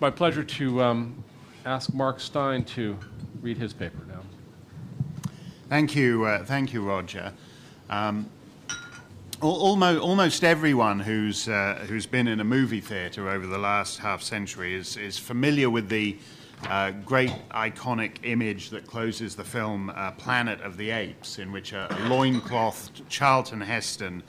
My pleasure to um, ask Mark Steyn to read his paper now. Thank you, uh, thank you, Roger. Um, almost, almost everyone who's, uh, who's been in a movie theatre over the last half century is, is familiar with the uh, great iconic image that closes the film uh, Planet of the Apes, in which a, a loinclothed Charlton Heston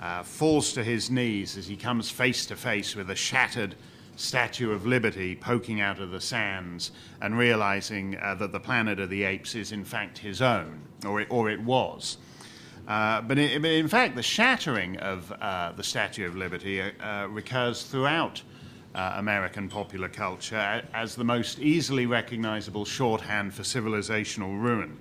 uh, falls to his knees as he comes face to face with a shattered Statue of Liberty poking out of the sands and realizing uh, that the planet of the apes is in fact his own, or it, or it was. Uh, but, but, in fact, the shattering of uh, the Statue of Liberty uh, uh, recurs throughout uh, American popular culture as the most easily recognizable shorthand for civilizational ruin.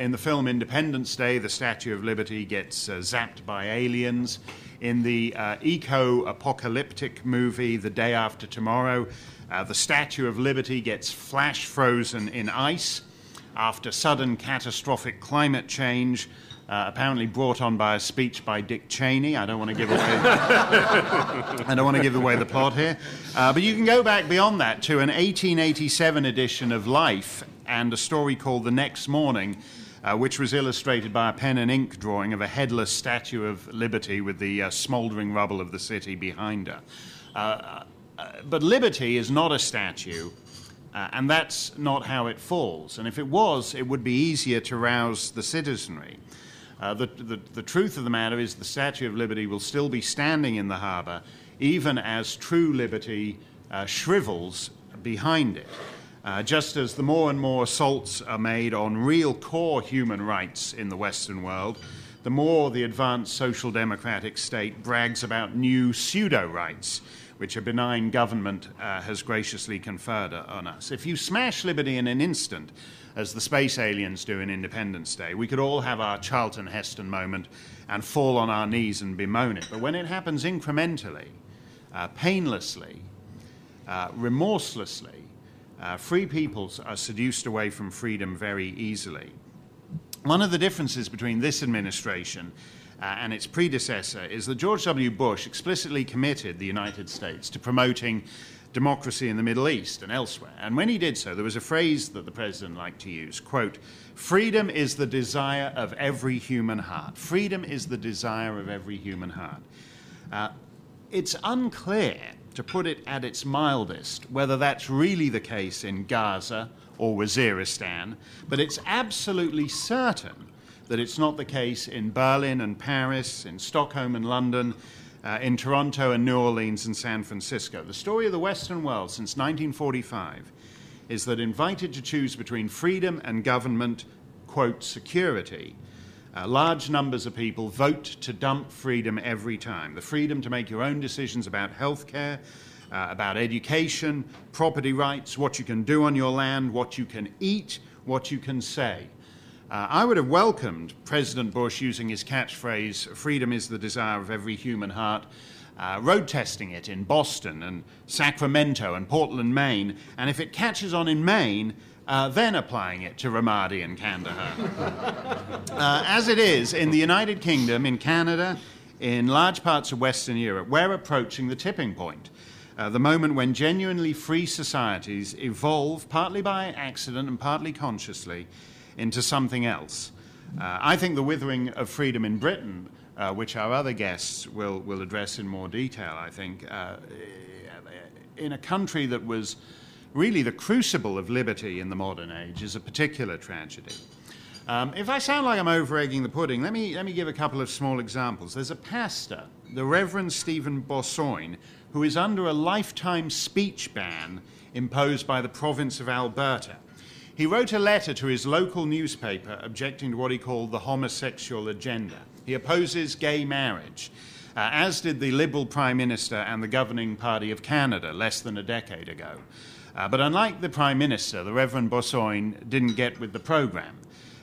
in the film Independence Day, the Statue of Liberty gets zapped by aliens. In the uh, eco apocalyptic movie The Day After Tomorrow, uh, the Statue of Liberty gets flash frozen in ice after sudden catastrophic climate change. Uh, apparently brought on by a speech by Dick Cheney. I don't want to give away. I don't want to give away the plot here, uh, but you can go back beyond that to an 1887 edition of Life and a story called The Next Morning, uh, which was illustrated by a pen and ink drawing of a headless Statue of Liberty with the uh, smouldering rubble of the city behind her. Uh, uh but Liberty is not a statue, uh, and that's not how it falls. And if it was, it would be easier to rouse the citizenry. Uh, the, the, the truth of the matter is the Statue of Liberty will still be standing in the harbour, even as true liberty shrivels behind it. Uh, just as the more and more assaults are made on real core human rights in the Western world, the more the advanced social democratic state brags about new pseudo rights, which a benign government uh, has graciously conferred on us. If you smash liberty in an instant, as the space aliens do in Independence Day, we could all have our Charlton Heston moment and fall on our knees and bemoan it. But when it happens incrementally, uh, painlessly, uh, remorselessly, uh, free peoples are seduced away from freedom very easily. One of the differences between this administration uh, and its predecessor is that George W. Bush explicitly committed the United States to promoting democracy in the Middle East and elsewhere. And when he did so, there was a phrase that the president liked to use quote, freedom is the desire of every human heart. Freedom is the desire of every human heart. Uh, it's unclear to put it at its mildest, whether that's really the case in Gaza or Waziristan, but it's absolutely certain that it's not the case in Berlin and Paris, in Stockholm and London, uh, in Toronto and New Orleans and San Francisco. The story of the Western world since 1945 is that invited to choose between freedom and government, quote, security, uh, large numbers of people vote to dump freedom every time. The freedom to make your own decisions about healthcare, uh, about education, property rights, what you can do on your land, what you can eat, what you can say. Uh, I would have welcomed President Bush using his catchphrase, freedom is the desire of every human heart, uh, road testing it in Boston and Sacramento and Portland, Maine. And if it catches on in Maine, uh, then applying it to Ramadi and Kandahar. uh, as it is, in the United Kingdom, in Canada, in large parts of Western Europe, we're approaching the tipping point. Uh, the moment when genuinely free societies evolve, partly by accident and partly consciously, into something else. Uh, I think the withering of freedom in Britain, uh, which our other guests will, will address in more detail, I think, uh, in a country that was really the crucible of liberty in the modern age is a particular tragedy. Um, if I sound like I'm over egging the pudding, let me, let me give a couple of small examples. There's a pastor, the Reverend Stephen Boissoin, who is under a lifetime speech ban imposed by the province of Alberta. He wrote a letter to his local newspaper objecting to what he called the homosexual agenda. He opposes gay marriage, uh, as did the Liberal Prime Minister and the governing party of Canada less than a decade ago. Uh, but unlike the Prime Minister, the Reverend Boissoin didn't get with the program.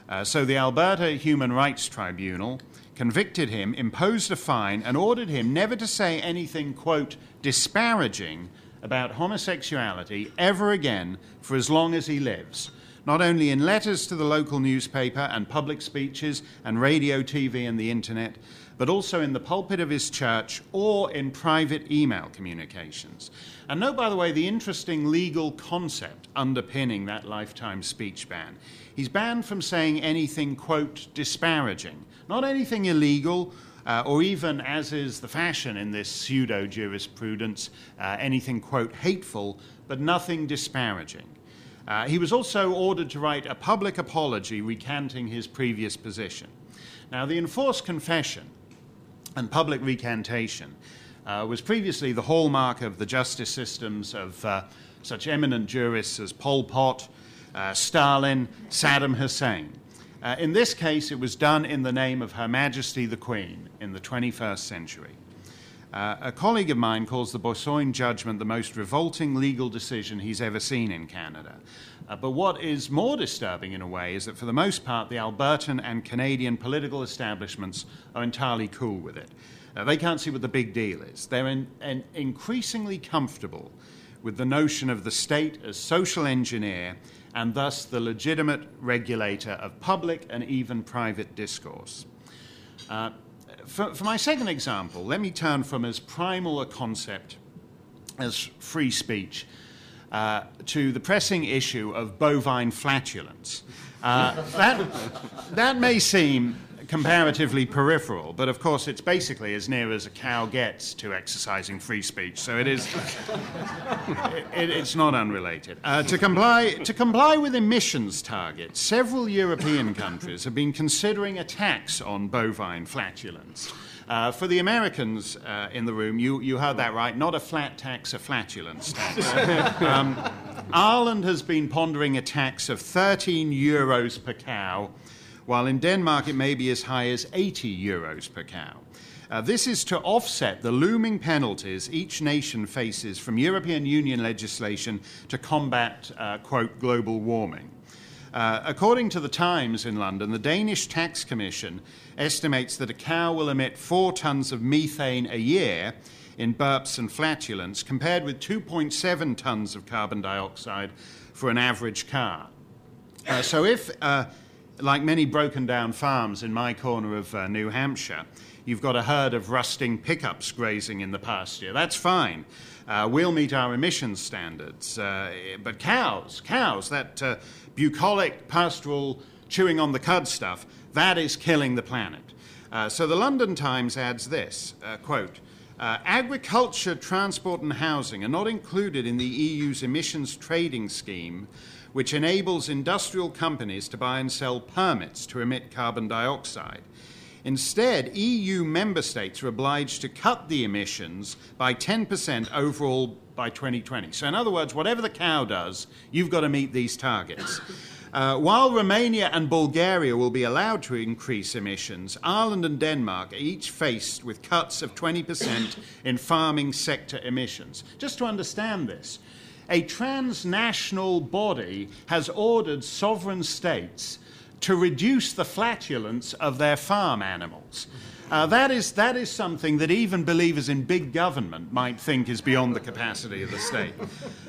Uh, so the Alberta Human Rights Tribunal convicted him, imposed a fine, and ordered him never to say anything, quote, disparaging about homosexuality ever again for as long as he lives. Not only in letters to the local newspaper and public speeches and radio, TV, and the internet, but also in the pulpit of his church or in private email communications. And note, by the way, the interesting legal concept underpinning that lifetime speech ban. He's banned from saying anything, quote, disparaging, not anything illegal. Uh, or even, as is the fashion in this pseudo jurisprudence, uh, anything, quote, hateful, but nothing disparaging. Uh, he was also ordered to write a public apology recanting his previous position. Now, the enforced confession and public recantation uh, was previously the hallmark of the justice systems of uh, such eminent jurists as Pol Pot, uh, Stalin, Saddam Hussein. Uh, in this case, it was done in the name of Her Majesty the Queen in the 21st century. Uh, a colleague of mine calls the Boissoin judgment the most revolting legal decision he's ever seen in Canada. Uh, but what is more disturbing in a way is that for the most part, the Albertan and Canadian political establishments are entirely cool with it. Uh, they can't see what the big deal is. They're in, in increasingly comfortable with the notion of the state as social engineer and thus the legitimate regulator of public and even private discourse. Uh, for, for, my second example, let me turn from as primal a concept as free speech uh, to the pressing issue of bovine flatulence. Uh, that, that may seem comparatively peripheral, but of course it's basically as near as a cow gets to exercising free speech, so it is, it, it's not unrelated. Uh, to, comply, to comply with emissions targets, several European countries have been considering a tax on bovine flatulence. Uh, for the Americans uh, in the room, you, you heard that right, not a flat tax, a flatulence tax. um, Ireland has been pondering a tax of 13 euros per cow while in Denmark it may be as high as 80 euros per cow. Uh, this is to offset the looming penalties each nation faces from European Union legislation to combat, uh, quote, global warming. Uh, according to the Times in London, the Danish Tax Commission estimates that a cow will emit four tons of methane a year in burps and flatulence, compared with 2.7 tons of carbon dioxide for an average car. Uh, so if uh, like many broken down farms in my corner of uh, New Hampshire, you've got a herd of rusting pickups grazing in the pasture. That's fine. Uh, we'll meet our emissions standards. Uh, but cows, cows, that uh, bucolic, pastoral, chewing on the cud stuff, that is killing the planet. Uh, so the London Times adds this uh, quote, agriculture, transport, and housing are not included in the EU's emissions trading scheme which enables industrial companies to buy and sell permits to emit carbon dioxide. Instead, EU member states are obliged to cut the emissions by 10% overall by 2020. So, in other words, whatever the cow does, you've got to meet these targets. Uh, while Romania and Bulgaria will be allowed to increase emissions, Ireland and Denmark are each faced with cuts of 20% in farming sector emissions. Just to understand this, a transnational body has ordered sovereign states to reduce the flatulence of their farm animals. Uh, that, is, that is something that even believers in big government might think is beyond the capacity of the state.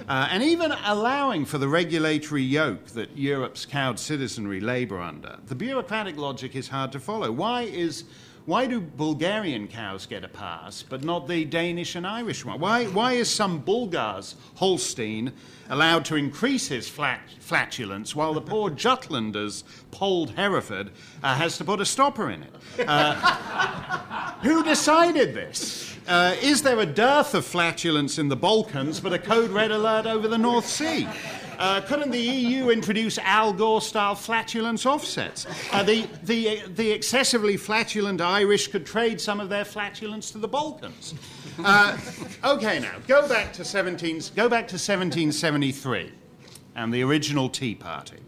Uh, and even allowing for the regulatory yoke that Europe's cowed citizenry labour under, the bureaucratic logic is hard to follow. Why is why do Bulgarian cows get a pass, but not the Danish and Irish one? Why, why is some Bulgar's Holstein allowed to increase his flat, flatulence while the poor Jutlander's polled Hereford uh, has to put a stopper in it? Uh, who decided this? Uh, is there a dearth of flatulence in the Balkans but a code red alert over the North Sea? Uh, couldn't the EU introduce Al Gore style flatulence offsets? Uh, the, the, the excessively flatulent Irish could trade some of their flatulence to the Balkans. Uh, okay, now, go back, to 17, go back to 1773 and the original Tea Party.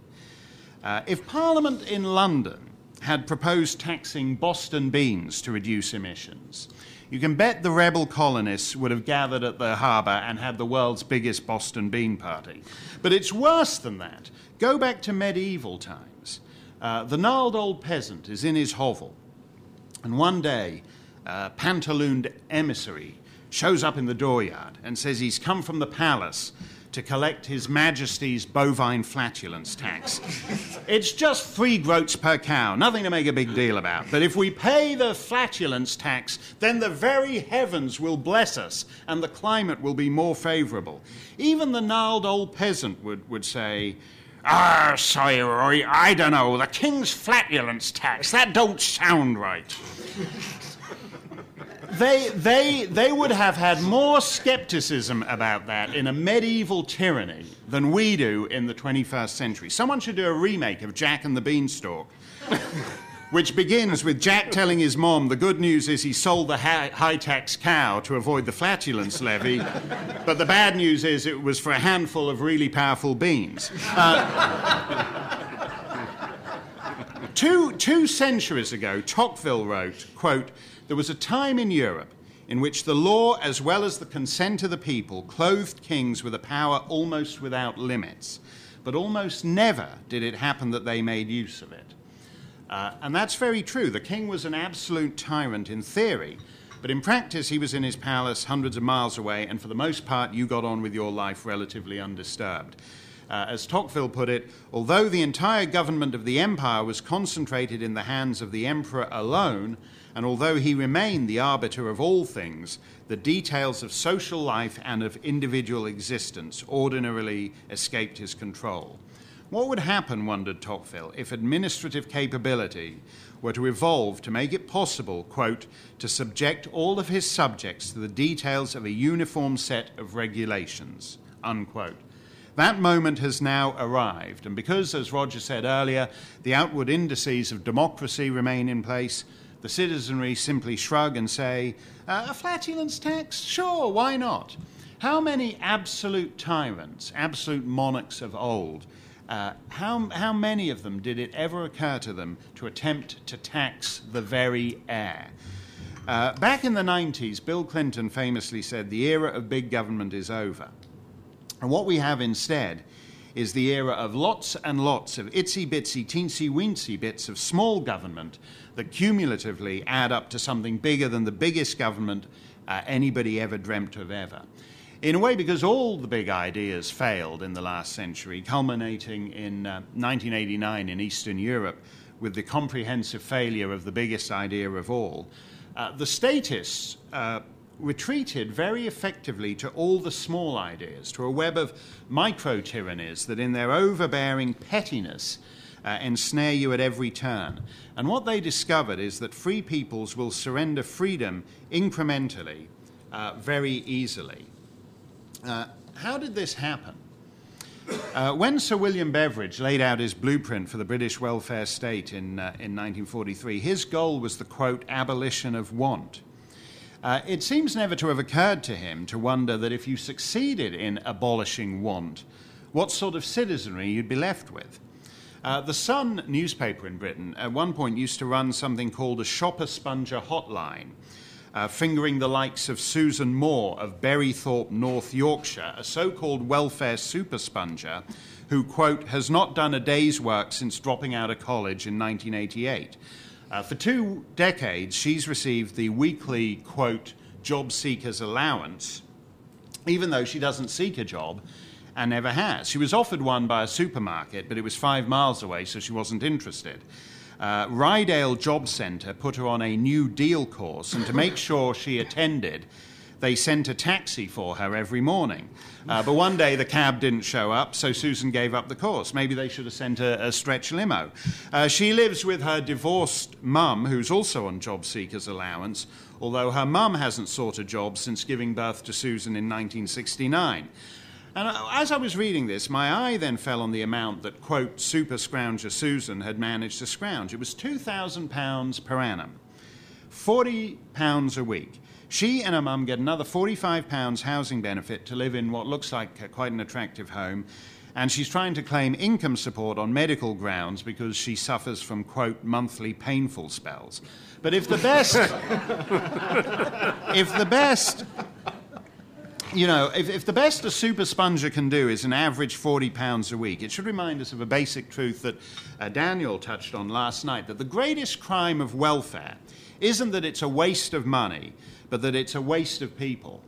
Uh, if Parliament in London had proposed taxing Boston beans to reduce emissions, you can bet the rebel colonists would have gathered at the harbour and had the world's biggest Boston bean party. But it's worse than that. Go back to medieval times. Uh, the gnarled old peasant is in his hovel, and one day, a pantalooned emissary shows up in the dooryard and says he's come from the palace to collect His Majesty's bovine flatulence tax. it's just three groats per cow, nothing to make a big deal about. But if we pay the flatulence tax, then the very heavens will bless us and the climate will be more favourable. Even the gnarled old peasant would, would say, Ah, sorry, I don't know. The king's flatulence tax, that don't sound right they, they, they would have had more skepticism about that in a medieval tyranny than we do in the 21st century. Someone should do a remake of Jack and the Beanstalk, which begins with Jack telling his mom the good news is he sold the high tax cow to avoid the flatulence levy, but the bad news is it was for a handful of really powerful beans. Uh, two, two centuries ago, Tocqueville wrote, quote, there was a time in Europe in which the law, as well as the consent of the people, clothed kings with a power almost without limits. But almost never did it happen that they made use of it. Uh, and that's very true. The king was an absolute tyrant in theory, but in practice, he was in his palace hundreds of miles away, and for the most part, you got on with your life relatively undisturbed. Uh, as Tocqueville put it, although the entire government of the empire was concentrated in the hands of the emperor alone, and although he remained the arbiter of all things, the details of social life and of individual existence ordinarily escaped his control. What would happen, wondered Tocqueville, if administrative capability were to evolve to make it possible, quote, to subject all of his subjects to the details of a uniform set of regulations, unquote. That moment has now arrived, and because, as Roger said earlier, the outward indices of democracy remain in place, the citizenry simply shrug and say, uh, a flatulence tax? Sure, why not? How many absolute tyrants, absolute monarchs of old, uh, how, how many of them did it ever occur to them to attempt to tax the very air? Uh, back in the 90s, Bill Clinton famously said, The era of big government is over. And what we have instead is the era of lots and lots of itsy bitsy, teensy weensy bits of small government that cumulatively add up to something bigger than the biggest government uh, anybody ever dreamt of ever. In a way, because all the big ideas failed in the last century, culminating in uh, 1989 in Eastern Europe with the comprehensive failure of the biggest idea of all, uh, the statists uh, retreated very effectively to all the small ideas, to a web of micro tyrannies that, in their overbearing pettiness, uh, ensnare you at every turn. And what they discovered is that free peoples will surrender freedom incrementally, uh, very easily. Uh, how did this happen? Uh, when Sir William Beveridge laid out his blueprint for the British welfare state in, uh, in 1943, his goal was the quote, abolition of want. Uh, it seems never to have occurred to him to wonder that if you succeeded in abolishing want, what sort of citizenry you'd be left with. Uh, the Sun newspaper in Britain at one point used to run something called a shopper sponger hotline, uh, fingering the likes of Susan Moore of Burythorpe, North Yorkshire, a so called welfare super sponger who, quote, has not done a day's work since dropping out of college in 1988. Uh, for two decades, she's received the weekly, quote, job seekers allowance, even though she doesn't seek a job and never has. She was offered one by a supermarket, but it was five miles away, so she wasn't interested. Uh, Ryedale Job Centre put her on a New Deal course, and to make sure she attended, they sent a taxi for her every morning. Uh, but one day the cab didn't show up, so Susan gave up the course. Maybe they should have sent a, a stretch limo. Uh, she lives with her divorced mum, who's also on job seekers allowance, although her mum hasn't sought a job since giving birth to Susan in 1969. And as I was reading this, my eye then fell on the amount that, quote, super scrounger Susan had managed to scrounge. It was £2,000 per annum, £40 a week. She and her mum get another £45 housing benefit to live in what looks like quite an attractive home. And she's trying to claim income support on medical grounds because she suffers from, quote, monthly painful spells. But if the best, if the best, you know, if, if the best a super sponger can do is an average £40 a week, it should remind us of a basic truth that uh, Daniel touched on last night that the greatest crime of welfare isn't that it's a waste of money, but that it's a waste of people.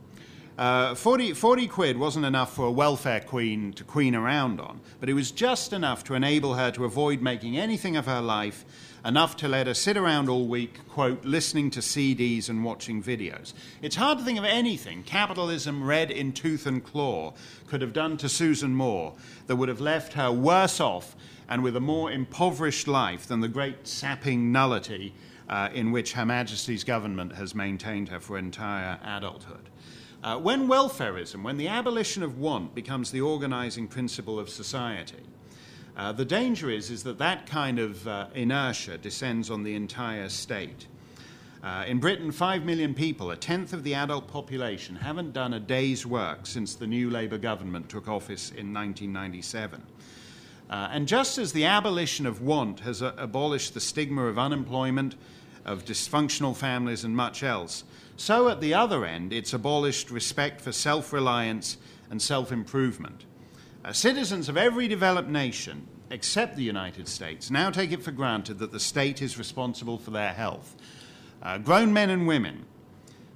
Uh, 40, 40 quid wasn't enough for a welfare queen to queen around on, but it was just enough to enable her to avoid making anything of her life, enough to let her sit around all week, quote, listening to CDs and watching videos. It's hard to think of anything capitalism red in tooth and claw could have done to Susan Moore that would have left her worse off and with a more impoverished life than the great sapping nullity uh, in which Her Majesty's government has maintained her for entire adulthood. Uh, when welfarism, when the abolition of want becomes the organizing principle of society, uh, the danger is, is that that kind of uh, inertia descends on the entire state. Uh, in Britain, 5 million people, a tenth of the adult population, haven't done a day's work since the new Labour government took office in 1997. Uh, and just as the abolition of want has uh, abolished the stigma of unemployment, of dysfunctional families, and much else, so, at the other end, it's abolished respect for self reliance and self improvement. Citizens of every developed nation, except the United States, now take it for granted that the state is responsible for their health. Uh, grown men and women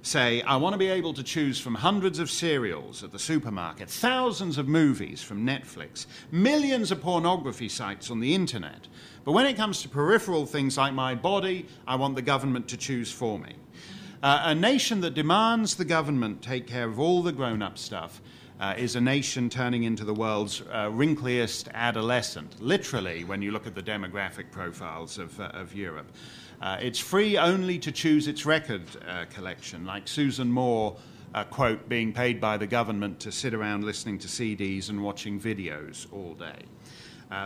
say, I want to be able to choose from hundreds of cereals at the supermarket, thousands of movies from Netflix, millions of pornography sites on the internet. But when it comes to peripheral things like my body, I want the government to choose for me. Uh, a nation that demands the government take care of all the grown up stuff uh, is a nation turning into the world's uh, wrinkliest adolescent, literally, when you look at the demographic profiles of, uh, of Europe. Uh, it's free only to choose its record uh, collection, like Susan Moore. quote, being paid by the government to sit around listening to CDs and watching videos all day.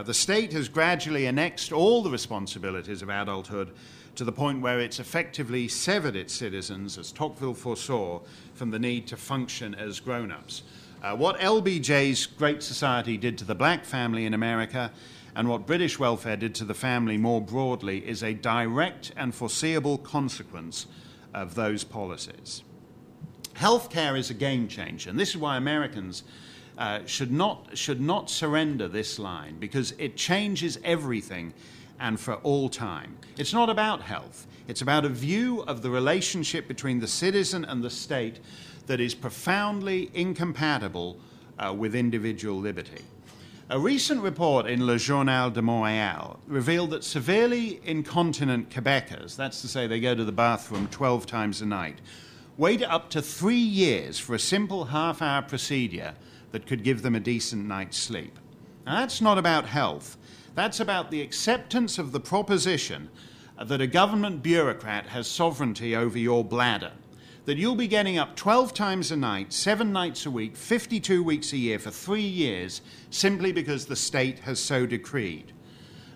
the state has gradually annexed all the responsibilities of adulthood to the point where it's effectively severed its citizens, as Tocqueville foresaw, from the need to function as grown ups. Uh, what LBJ's Great Society did to the black family in America and what British welfare did to the family more broadly is a direct and foreseeable consequence of those policies. Healthcare is a game changer, and this is why Americans uh, should, not, should not surrender this line because it changes everything and for all time. It's not about health, it's about a view of the relationship between the citizen and the state that is profoundly incompatible uh, with individual liberty. A recent report in Le Journal de Montréal revealed that severely incontinent Quebecers, that's to say they go to the bathroom 12 times a night, wait up to three years for a simple half hour procedure that could give them a decent night's sleep. Now, that's not about health. That's about the acceptance of the proposition that a government bureaucrat has sovereignty over your bladder. That you'll be getting up 12 times a night, seven nights a week, 52 weeks a year for three years simply because the state has so decreed.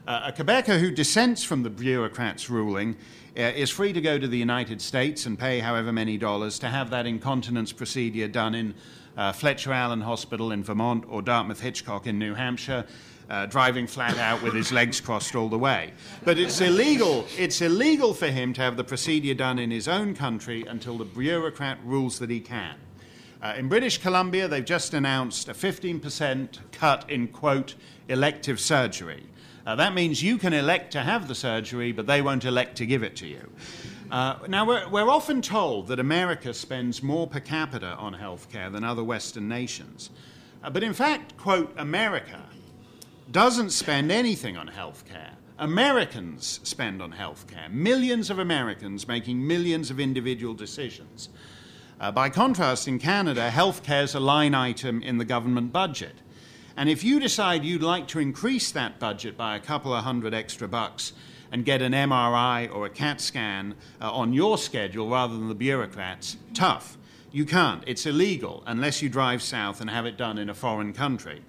Uh, a Quebecer who dissents from the bureaucrat's ruling uh, is free to go to the United States and pay however many dollars to have that incontinence procedure done in uh, Fletcher Allen Hospital in Vermont or Dartmouth Hitchcock in New Hampshire uh, driving flat out with his legs crossed all the way. But it's illegal. It's illegal for him to have the procedure done in his own country until the bureaucrat rules that he can. Uh, in British Columbia, they've just announced a 15% cut in quote elective surgery. Uh, that means you can elect to have the surgery, but they won't elect to give it to you. Uh, now, we're, we're, often told that America spends more per capita on healthcare than other Western nations. Uh, but in fact, quote, America doesn't spend anything on healthcare. Americans spend on healthcare. Millions of Americans making millions of individual decisions. Uh, by contrast, in Canada, healthcare is a line item in the government budget. And if you decide you'd like to increase that budget by a couple of hundred extra bucks and get an MRI or a CAT scan uh, on your schedule rather than the bureaucrats, tough. You can't. It's illegal unless you drive south and have it done in a foreign country.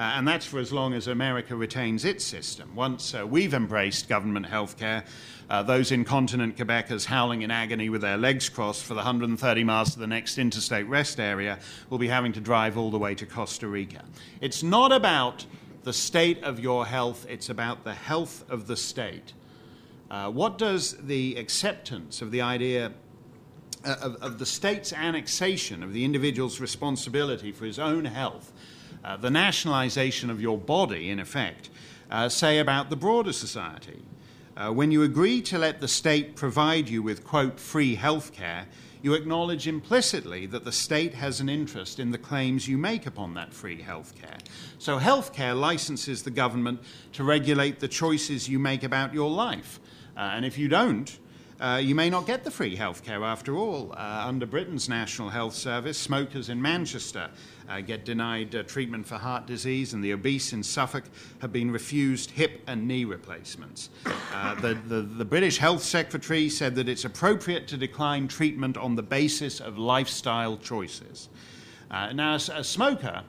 Uh, and that's for as long as America retains its system. Once uh, we've embraced government health care, uh, those incontinent Quebecers howling in agony with their legs crossed for the 130 miles to the next interstate rest area will be having to drive all the way to Costa Rica. It's not about the state of your health, it's about the health of the state. Uh, what does the acceptance of the idea uh, of, of, the state's annexation of the individual's responsibility for his own health uh, the nationalization of your body, in effect, uh, say about the broader society. Uh, when you agree to let the state provide you with, quote, free health care, you acknowledge implicitly that the state has an interest in the claims you make upon that free healthcare. So, healthcare licenses the government to regulate the choices you make about your life. Uh, and if you don't, uh, you may not get the free healthcare after all. Uh, under Britain's National Health Service, smokers in Manchester uh, get denied uh, treatment for heart disease, and the obese in Suffolk have been refused hip and knee replacements. Uh, the, the, the British Health Secretary said that it's appropriate to decline treatment on the basis of lifestyle choices. Uh, now, as a smoker,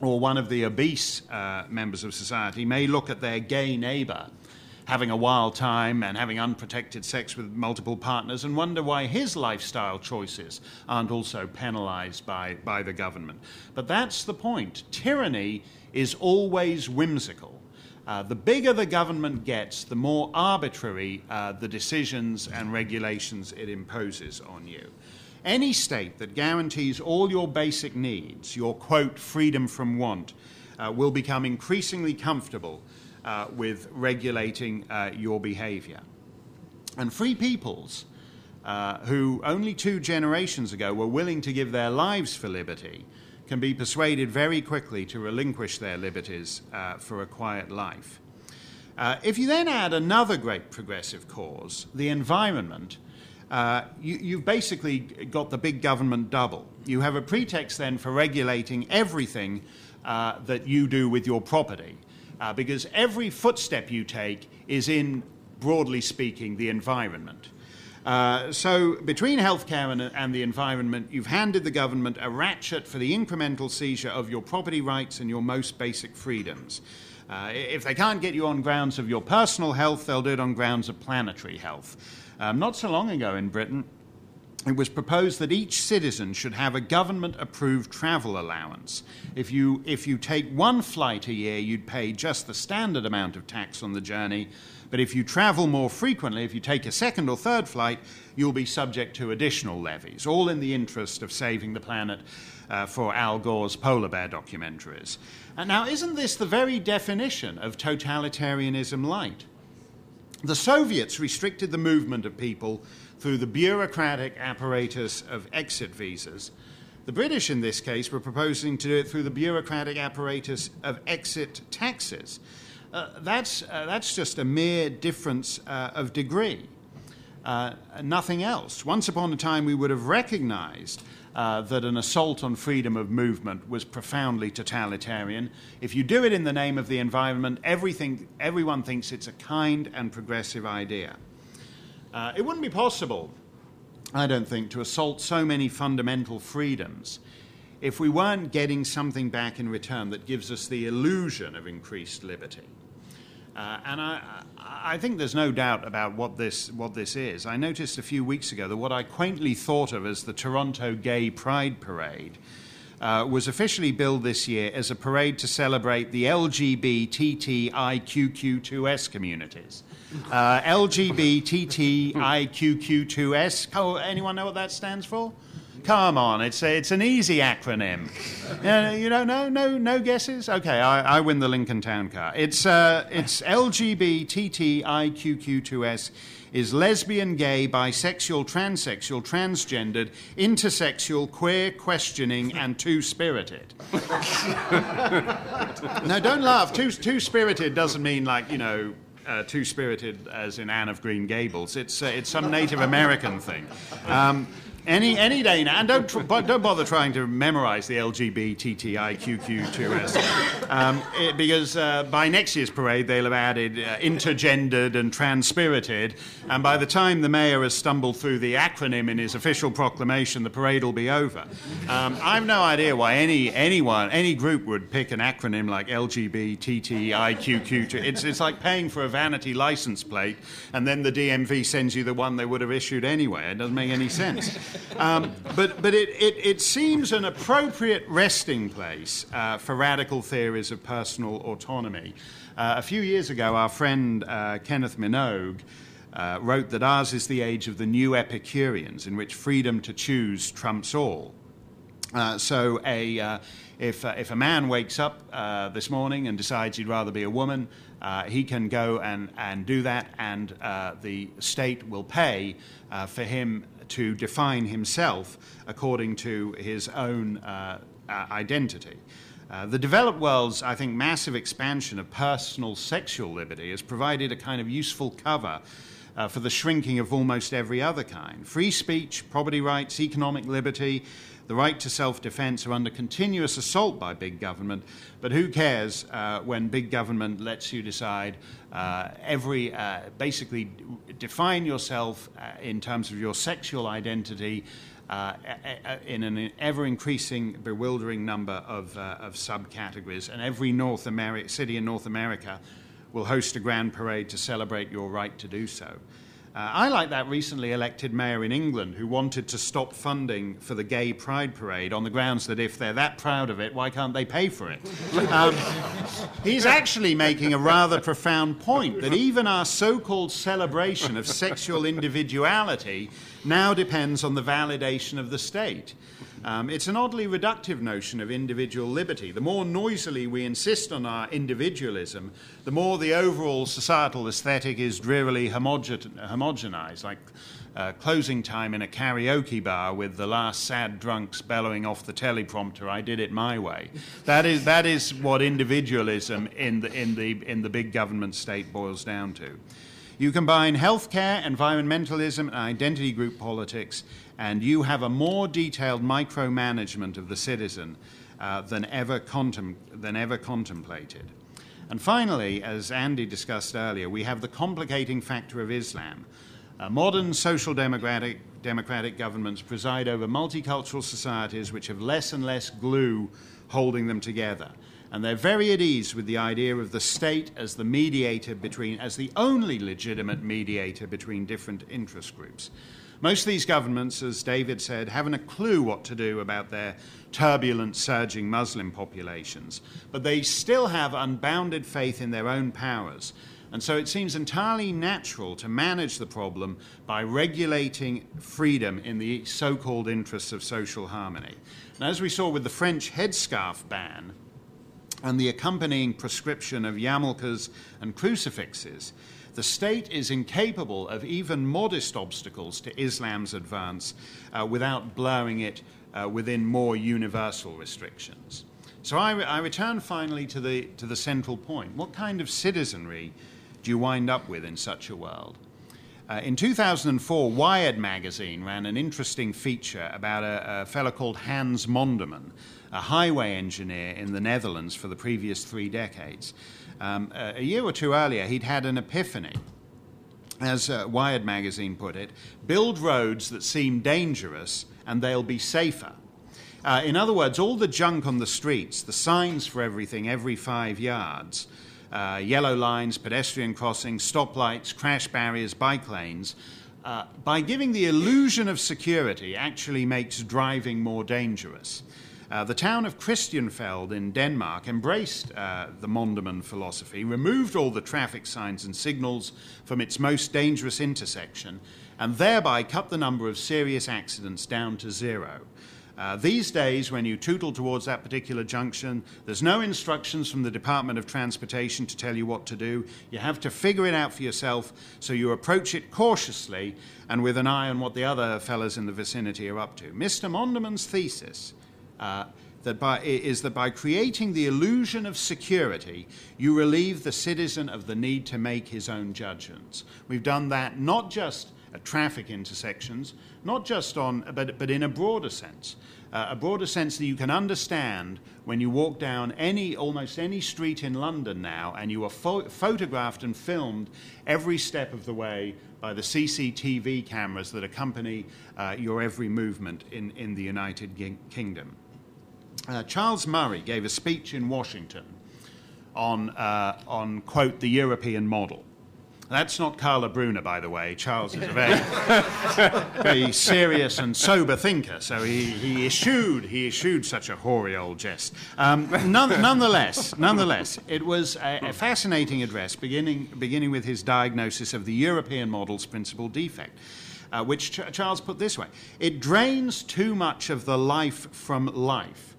or one of the obese members of society may look at their gay neighbour having a wild time and having unprotected sex with multiple partners and wonder why his lifestyle choices aren't also penalized by, by the government. But that's the point. Tyranny is always whimsical. Uh, the bigger the government gets, the more arbitrary uh, the decisions and regulations it imposes on you. Any state that guarantees all your basic needs, your quote, freedom from want, uh, will become increasingly comfortable uh, with regulating uh, your behavior. And free peoples, uh, who only two generations ago were willing to give their lives for liberty, can be persuaded very quickly to relinquish their liberties uh, for a quiet life. Uh, if you then add another great progressive cause, the environment, uh, you, have basically got the big government double. You have a pretext then for regulating everything uh, that you do with your property uh, because every footstep you take is in, broadly speaking, the environment. Uh, so, between healthcare and, and, the environment, you've handed the government a ratchet for the incremental seizure of your property rights and your most basic freedoms. Uh, if they can't get you on grounds of your personal health, they'll do it on grounds of planetary health. Um, not so long ago in Britain, it was proposed that each citizen should have a government approved travel allowance. If you, if you take one flight a year, you'd pay just the standard amount of tax on the journey. But if you travel more frequently, if you take a second or third flight, you'll be subject to additional levies, all in the interest of saving the planet uh, for Al Gore's polar bear documentaries. And now, isn't this the very definition of totalitarianism light? The Soviets restricted the movement of people through the bureaucratic apparatus of exit visas. The British, in this case, were proposing to do it through the bureaucratic apparatus of exit taxes. Uh, that's, uh, that's just a mere difference uh, of degree. Uh, nothing else. Once upon a time, we would have recognized uh, that an assault on freedom of movement was profoundly totalitarian. If you do it in the name of the environment, everything, everyone thinks it's a kind and progressive idea. Uh, it wouldn't be possible, I don't think, to assault so many fundamental freedoms if we weren't getting something back in return that gives us the illusion of increased liberty. Uh, and I, I, think there's no doubt about what this, what this is. I noticed a few weeks ago that what I quaintly thought of as the Toronto Gay Pride Parade uh, was officially billed this year as a parade to celebrate the LGBTTIQQ2S communities. Uh, LGBTTIQQ2S. Oh, anyone know what that stands for? Come on, it's, a, it's an easy acronym. Uh, you know, no, no, no guesses? Okay, I, I win the Lincoln Town Car. It's, uh, it's LGBTTIQQ2S is lesbian, gay, bisexual, transsexual, transgendered, intersexual, queer, questioning, and two spirited. no, don't laugh. Two, two spirited doesn't mean like, you know, uh, two spirited as in Anne of Green Gables. It's, uh, it's some Native American thing. Um, any, any day now, and don't, tr- don't bother trying to memorize the LGBTTIQQ2S, um, it, because uh, by next year's parade they'll have added uh, intergendered and transpirited, and by the time the mayor has stumbled through the acronym in his official proclamation, the parade will be over. Um, I have no idea why any anyone, any group would pick an acronym like LGBTTIQQ2. It's, it's like paying for a vanity license plate, and then the DMV sends you the one they would have issued anyway. It doesn't make any sense. Um, but but it, it, it, seems an appropriate resting place uh, for radical theories of personal autonomy. Uh, a few years ago, our friend uh, Kenneth Minogue uh, wrote that ours is the age of the new Epicureans, in which freedom to choose trumps all. Uh, so, a, uh, if, if a man wakes up this morning and decides he'd rather be a woman, uh, he can go and, and do that, and uh, the state will pay uh, for him to define himself according to his own uh, uh, identity. Uh, the developed world's, I think, massive expansion of personal sexual liberty has provided a kind of useful cover uh, for the shrinking of almost every other kind. Free speech, property rights, economic liberty, the right to self defense are under continuous assault by big government, but who cares uh, when big government lets you decide uh, every, uh, basically, define yourself uh, in terms of your sexual identity. Uh, in an ever increasing, bewildering number of, uh, of subcategories, and every North Ameri- city in North America will host a grand parade to celebrate your right to do so. Uh, I like that recently elected mayor in England who wanted to stop funding for the gay pride parade on the grounds that if they're that proud of it, why can't they pay for it? Um, he's actually making a rather profound point that even our so called celebration of sexual individuality now depends on the validation of the state. Um, it's an oddly reductive notion of individual liberty. The more noisily we insist on our individualism, the more the overall societal aesthetic is drearily homogenized, like uh, closing time in a karaoke bar with the last sad drunks bellowing off the teleprompter, I did it my way. That is, that is what individualism in the, in, the, in the big government state boils down to. You combine healthcare, environmentalism, and identity group politics, and you have a more detailed micromanagement of the citizen uh, than, ever than ever contemplated. And finally, as Andy discussed earlier, we have the complicating factor of Islam. Uh, modern social democratic, democratic governments preside over multicultural societies which have less and less glue holding them together. And they're very at ease with the idea of the state as the mediator between, as the only legitimate mediator between different interest groups. Most of these governments, as David said, haven't a clue what to do about their turbulent, surging Muslim populations, but they still have unbounded faith in their own powers. And so it seems entirely natural to manage the problem by regulating freedom in the so called interests of social harmony. And as we saw with the French headscarf ban and the accompanying prescription of yarmulkes and crucifixes, the state is incapable of even modest obstacles to Islam's advance uh, without blowing it uh, within more universal restrictions. So I, I return finally to the, to the central point. What kind of citizenry do you wind up with in such a world? Uh, in 2004, Wired magazine ran an interesting feature about a, a fellow called Hans Monderman, a highway engineer in the Netherlands for the previous three decades. Um, a year or two earlier, he'd had an epiphany. As uh, Wired magazine put it, build roads that seem dangerous and they'll be safer. Uh, in other words, all the junk on the streets, the signs for everything every five yards, uh, yellow lines, pedestrian crossings, stoplights, crash barriers, bike lanes, uh, by giving the illusion of security, actually makes driving more dangerous. Uh, the town of Christiansfeld in Denmark embraced uh, the Monderman philosophy, removed all the traffic signs and signals from its most dangerous intersection, and thereby cut the number of serious accidents down to zero. Uh, these days, when you tootle towards that particular junction, there's no instructions from the Department of Transportation to tell you what to do. You have to figure it out for yourself, so you approach it cautiously and with an eye on what the other fellows in the vicinity are up to. Mr. Monderman's thesis uh, that by, is that by creating the illusion of security, you relieve the citizen of the need to make his own judgments. We've done that not just at traffic intersections, not just on, but, but in a broader sense. Uh, a broader sense that you can understand when you walk down any, almost any street in London now and you are pho- photographed and filmed every step of the way by the CCTV cameras that accompany uh, your every movement in, in the United G- Kingdom. Uh, Charles Murray gave a speech in Washington on, uh, on, quote, the European model. That's not Carla Bruni, by the way. Charles is a very, very serious and sober thinker, so he, he, eschewed, he eschewed such a hoary old jest. Um, none, nonetheless, nonetheless, it was a, a, fascinating address, beginning, beginning with his diagnosis of the European model's principal defect. Uh, which Ch- Charles put this way It drains too much of the life from life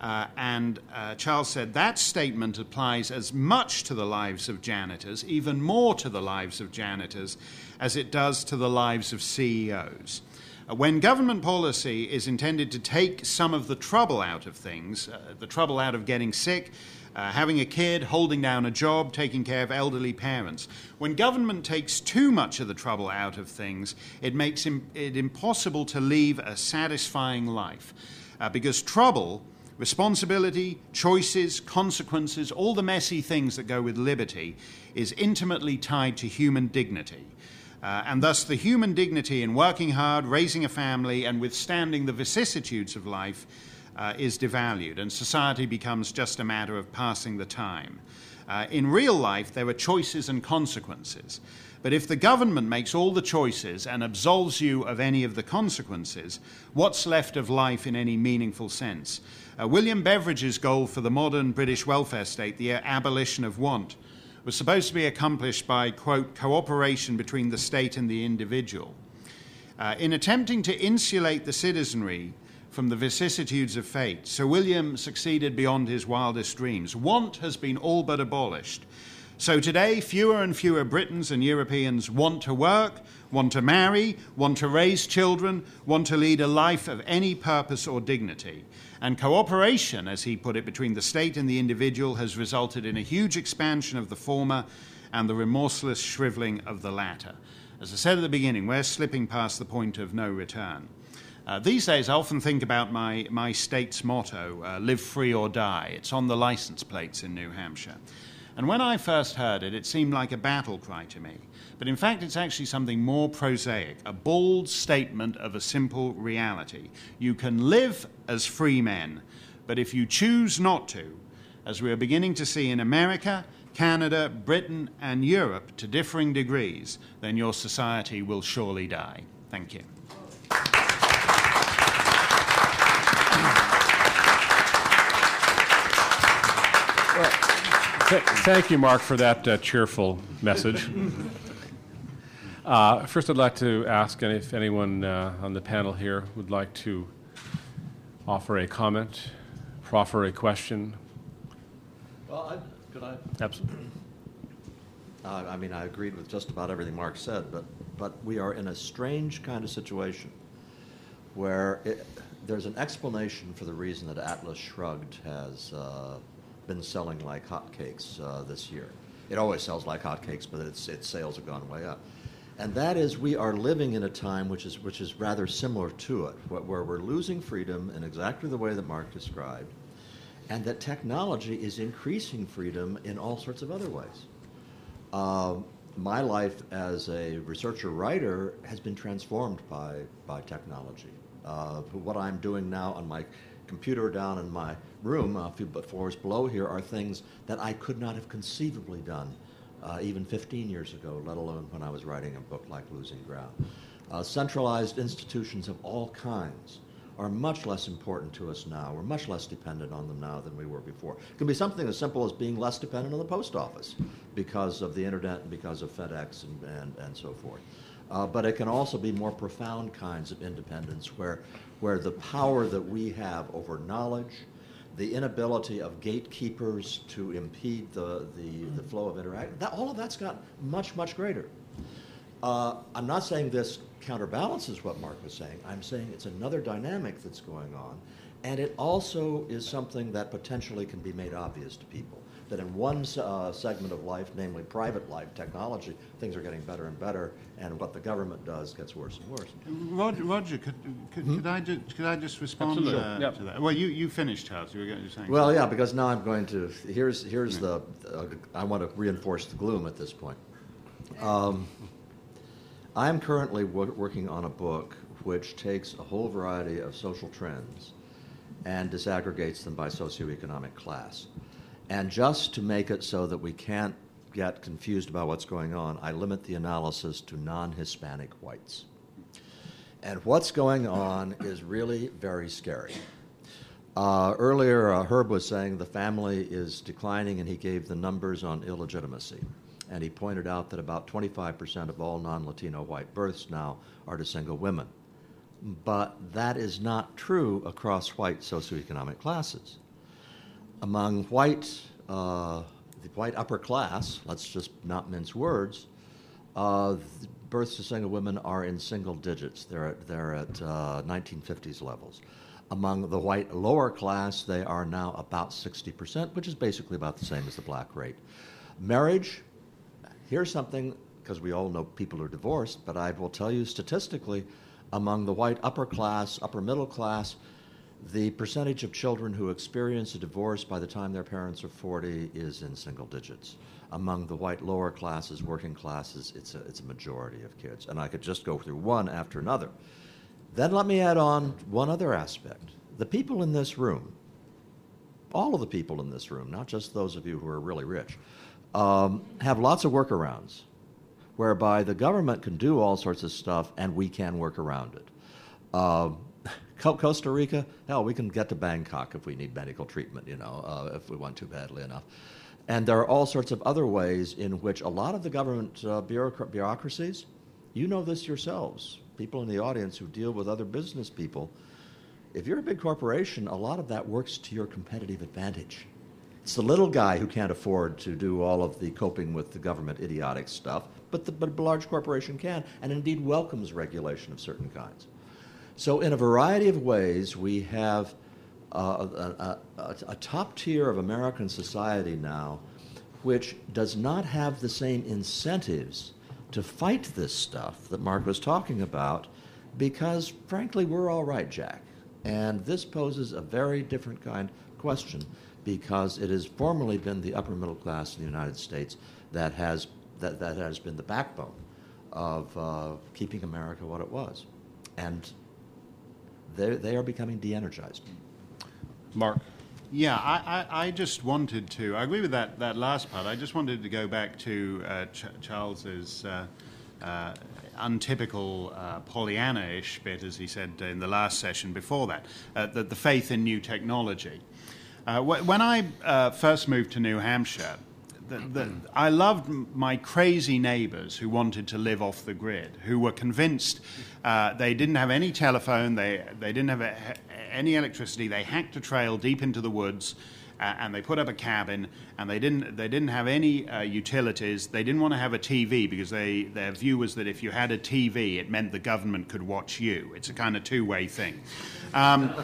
uh, and uh, Charles said that statement applies as much to the lives of janitors, even more to the lives of janitors, as it does to the lives of CEOs. Uh, when government policy is intended to take some of the trouble out of things, uh, the trouble out of getting sick, uh, having a kid, holding down a job, taking care of elderly parents. When government takes too much of the trouble out of things, it makes it impossible to lead a satisfying life. Uh, because trouble, responsibility, choices, consequences, all the messy things that go with liberty, is intimately tied to human dignity. Uh, and thus, the human dignity in working hard, raising a family, and withstanding the vicissitudes of life uh, is devalued, and society becomes just a matter of passing the time. Uh, in real life, there are choices and consequences. But if the government makes all the choices and absolves you of any of the consequences, what's left of life in any meaningful sense? Uh, William Beveridge's goal for the modern British welfare state, the abolition of want, was supposed to be accomplished by, quote, cooperation between the state and the individual. Uh, in attempting to insulate the citizenry from the vicissitudes of fate, Sir William succeeded beyond his wildest dreams. Want has been all but abolished. So today, fewer and fewer Britons and Europeans want to work, want to marry, want to raise children, want to lead a life of any purpose or dignity. And cooperation, as he put it, between the state and the individual has resulted in a huge expansion of the former and the remorseless shriveling of the latter. As I said at the beginning, we're slipping past the point of no return. Uh, these days, I often think about my, my state's motto, uh, live free or die. It's on the license plates in New Hampshire. And when I first heard it, it seemed like a battle cry to me. But in fact, it's actually something more prosaic, a bold statement of a simple reality. You can live as free men, but if you choose not to, as we are beginning to see in America, Canada, Britain, and Europe to differing degrees, then your society will surely die. Thank you. Thank you, Mark, for that uh, cheerful message. Uh, first, I'd like to ask if anyone uh, on the panel here would like to offer a comment, proffer a question. Well, I, could I? Absolutely. Uh, I mean, I agreed with just about everything Mark said, but, but we are in a strange kind of situation where it, there's an explanation for the reason that Atlas Shrugged has uh, been selling like hotcakes uh, this year. It always sells like hotcakes, but its, its sales have gone way up. And that is, we are living in a time which is, which is rather similar to it, where we're losing freedom in exactly the way that Mark described, and that technology is increasing freedom in all sorts of other ways. Uh, my life as a researcher writer has been transformed by, by technology. Uh, what I'm doing now on my computer down in my room, a few floors below here, are things that I could not have conceivably done uh, even 15 years ago, let alone when I was writing a book like Losing Ground. Uh, centralized institutions of all kinds are much less important to us now. We're much less dependent on them now than we were before. It can be something as simple as being less dependent on the post office because of the internet and because of FedEx and, and, and so forth. Uh, but it can also be more profound kinds of independence where, where the power that we have over knowledge, the inability of gatekeepers to impede the, the, the flow of interaction, that, all of that's got much, much greater. Uh, I'm not saying this counterbalances what Mark was saying. I'm saying it's another dynamic that's going on, and it also is something that potentially can be made obvious to people that in one uh, segment of life, namely private life, technology, things are getting better and better, and what the government does gets worse and worse. Roger, Roger could, could, hmm? could, I, ju- could I just respond uh, yep. to that? Well, you, you finished, Charles. You were going to say. Well, yeah, because now I'm going to. Here's here's yeah. the. Uh, I want to reinforce the gloom at this point. Um, I'm currently w- working on a book which takes a whole variety of social trends and disaggregates them by socioeconomic class. And just to make it so that we can't get confused about what's going on, I limit the analysis to non Hispanic whites. And what's going on is really very scary. Uh, earlier, uh, Herb was saying the family is declining, and he gave the numbers on illegitimacy. And he pointed out that about 25% of all non Latino white births now are to single women. But that is not true across white socioeconomic classes among white, uh, the white upper class, let's just not mince words, uh, th- births to single women are in single digits. They're at, they're at uh, 1950s levels. Among the white lower class, they are now about 60%, which is basically about the same as the black rate. Marriage, here's something, because we all know people are divorced, but I will tell you statistically, among the white upper class, upper middle class, the percentage of children who experience a divorce by the time their parents are 40 is in single digits. Among the white lower classes, working classes, it's a, it's a majority of kids. And I could just go through one after another. Then let me add on one other aspect. The people in this room, all of the people in this room, not just those of you who are really rich, um, have lots of workarounds whereby the government can do all sorts of stuff and we can work around it. Uh, Costa Rica, hell, we can get to Bangkok if we need medical treatment, you know, uh, if we want to badly enough. And there are all sorts of other ways in which a lot of the government uh, bureauc- bureaucracies, you know this yourselves, people in the audience who deal with other business people, if you're a big corporation, a lot of that works to your competitive advantage. It's the little guy who can't afford to do all of the coping with the government idiotic stuff, but, the, but a large corporation can, and indeed welcomes regulation of certain kinds. So, in a variety of ways, we have uh, a, a, a, top tier of American society now which does not have the same incentives to fight this stuff that Mark was talking about because, frankly, we're all right, Jack. And this poses a very different kind of question because it has formerly been the upper middle class in the United States that has, that, that has been the backbone of uh, keeping America what it was. And they are becoming de energized. Mark. Yeah, I, I, I, just wanted to. I agree with that, that last part. I just wanted to go back to uh, Ch- Charles's uh, uh, untypical uh, Pollyanna-ish bit, as he said in the last session before that, uh, the, the faith in new technology. Uh, wh- when I uh, first moved to New Hampshire, the, the, I loved my crazy neighbors who wanted to live off the grid, who were convinced uh, they didn't have any telephone, they, they didn't have a, any electricity. They hacked a trail deep into the woods uh, and they put up a cabin and they didn't they didn't have any uh, utilities. They didn't want to have a TV because they their view was that if you had a TV it meant the government could watch you. It's a kind of two-way thing. Um,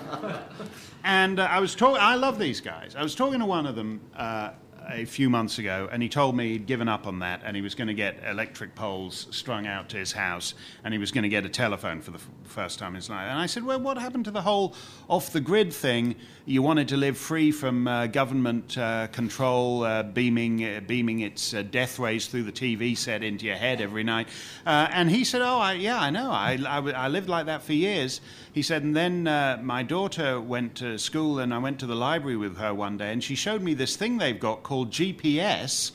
and uh, I was talking I love these guys. I was talking to one of them uh, a few months ago, and he told me he'd given up on that, and he was going to get electric poles strung out to his house, and he was going to get a telephone for the f- first time in his life. And I said, "Well, what happened to the whole off-the-grid thing? You wanted to live free from uh, government uh, control, uh, beaming uh, beaming its uh, death rays through the TV set into your head every night." And he said, "Oh, I, yeah, I know. I, I, I lived like that for years." He said, and then my daughter went to school and I went to the library with her one day and she showed me this thing they've got called GPS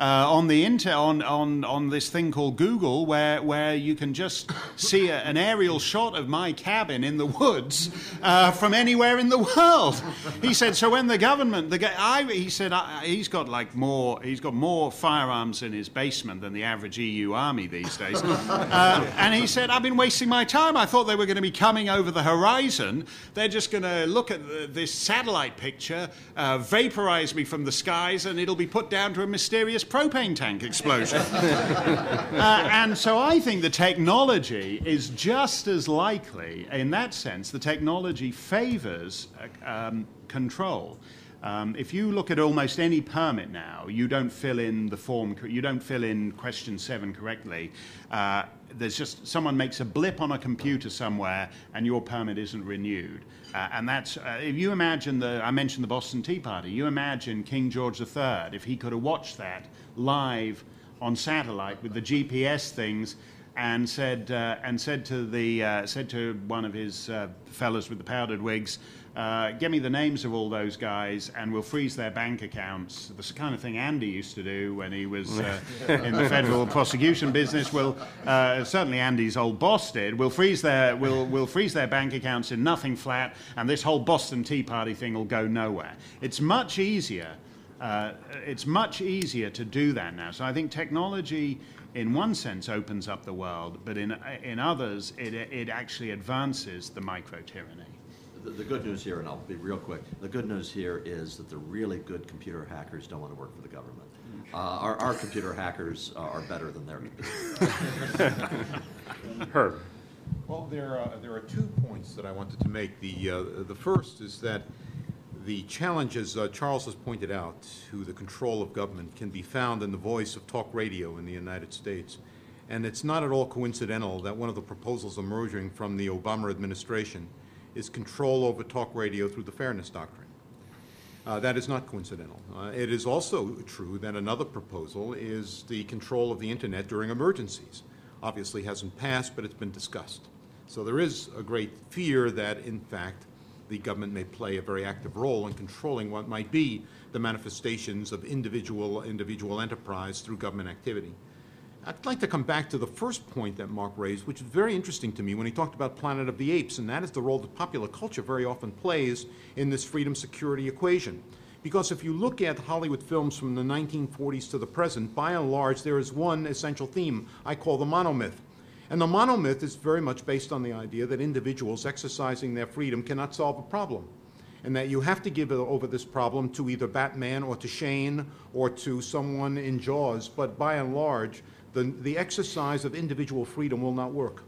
uh, on the inter on, on, on this thing called Google, where, where you can just see a, an aerial shot of my cabin in the woods uh, from anywhere in the world. He said, so when the government, the guy, I, he said, I, he's got like more, he's got more firearms in his basement than the average EU army these days. Uh, and he said, I've been wasting my time. I thought they were going to be coming over the horizon. They're just going to look at the, this satellite picture, uh, vaporize me from the skies, and it'll be put down to a mysterious propane tank explosion. uh, and so I think the technology is just as likely, in that sense, the technology favors uh, um, control. Um, if you look at almost any permit now, you don't fill in the form, you don't fill in question seven correctly. Uh, there's just someone makes a blip on a computer somewhere, and your permit isn't renewed. Uh, and that's uh, if you imagine the I mentioned the Boston Tea Party. You imagine King George III if he could have watched that live on satellite with the GPS things and said uh, and said to the uh, said to one of his uh, fellows with the powdered wigs, uh, "Give me the names of all those guys, and we'll freeze their bank accounts." The kind of thing Andy used to do when he was uh, in the federal prosecution business. Will uh, certainly Andy's old boss did. We'll freeze their we'll we'll freeze their bank accounts in nothing flat, and this whole Boston Tea Party thing will go nowhere. It's much easier. Uh, it's much easier to do that now. So I think technology, in one sense, opens up the world, but in, in others, it, it actually advances the micro tyranny. the, the good news here, and I'll be real quick, the good news here is that the really good computer hackers don't want to work for the government. Uh, our, our computer hackers are better than their computer. Herb. Well, there are, there are two points that I wanted to make. The, uh, the first is that the challenges uh, Charles has pointed out to the control of government can be found in the voice of talk radio in the United States. And it's not at all coincidental that one of the proposals emerging from the Obama administration is control over talk radio through the Fairness Doctrine. Uh, that is not coincidental. Uh, it is also true that another proposal is the control of the Internet during emergencies. Obviously hasn't passed, but it's been discussed. So there is a great fear that, in fact, the government may play a very active role in controlling what might be the manifestations of individual individual enterprise through government activity. I'd like to come back to the first point that Mark raised, which is very interesting to me when he talked about Planet of the Apes, and that is the role that popular culture very often plays in this freedom security equation. Because if you look at Hollywood films from the 1940s to the present, by and large, there is one essential theme I call the monomyth. And the monomyth is very much based on the idea that individuals exercising their freedom cannot solve a problem. And that you have to give over this problem to either Batman or to Shane or to someone in Jaws, but by and large, the, the exercise of individual freedom will not work.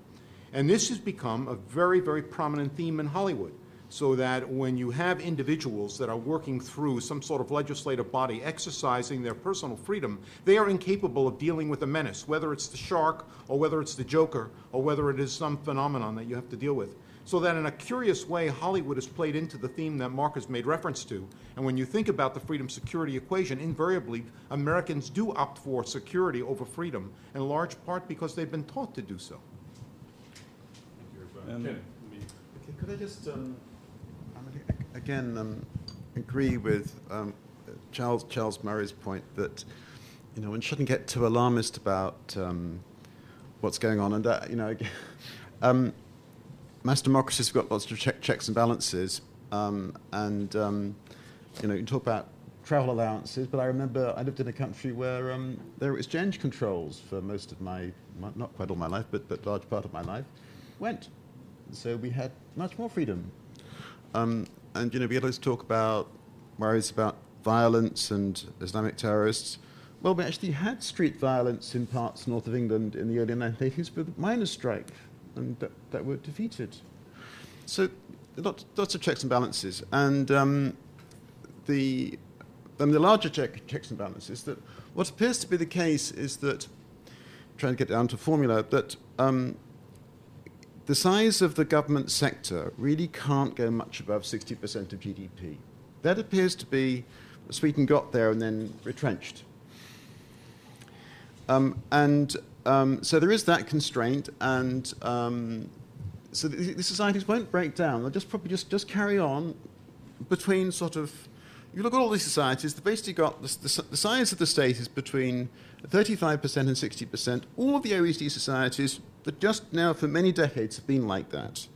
And this has become a very, very prominent theme in Hollywood. So that when you have individuals that are working through some sort of legislative body exercising their personal freedom, they are incapable of dealing with a menace, whether it's the shark or whether it's the Joker or whether it is some phenomenon that you have to deal with. So that in a curious way, Hollywood has played into the theme that Mark has made reference to. And when you think about the freedom security equation, invariably, Americans do opt for security over freedom, in large part because they've been taught to do so. Um, okay, could I just, um, again, um, agree with um, Charles, Charles Murray's point that, you know, one shouldn't get too alarmist about um, what's going on. And, uh, you know, um, mass democracies have got lots of check, checks and balances. and, you know, you can talk about travel allowances, but I remember I lived in a country where um, there were exchange controls for most of my, not quite all my life, but, but large part of my life, went. So we had much more freedom. Um, and, you know, we always talk about worries about violence and Islamic terrorists. Well, we actually had street violence in parts north of England in the early 1980s with miners' strike, and that, that were defeated. So lots, lots of checks and balances. And um, the, mean, the larger check, checks and balances, that what appears to be the case is that, trying to get down to formula, that um, the size of the government sector really can't go much above 60% of GDP. That appears to be Sweden got there and then retrenched. Um, and um, so there is that constraint, and um, so the, the, societies won't break down. They'll just probably just, just carry on between sort of. You look at all these societies, they've basically got the, the, the size of the state is between 35% and 60%. All the OECD societies that just now for many decades have been like that.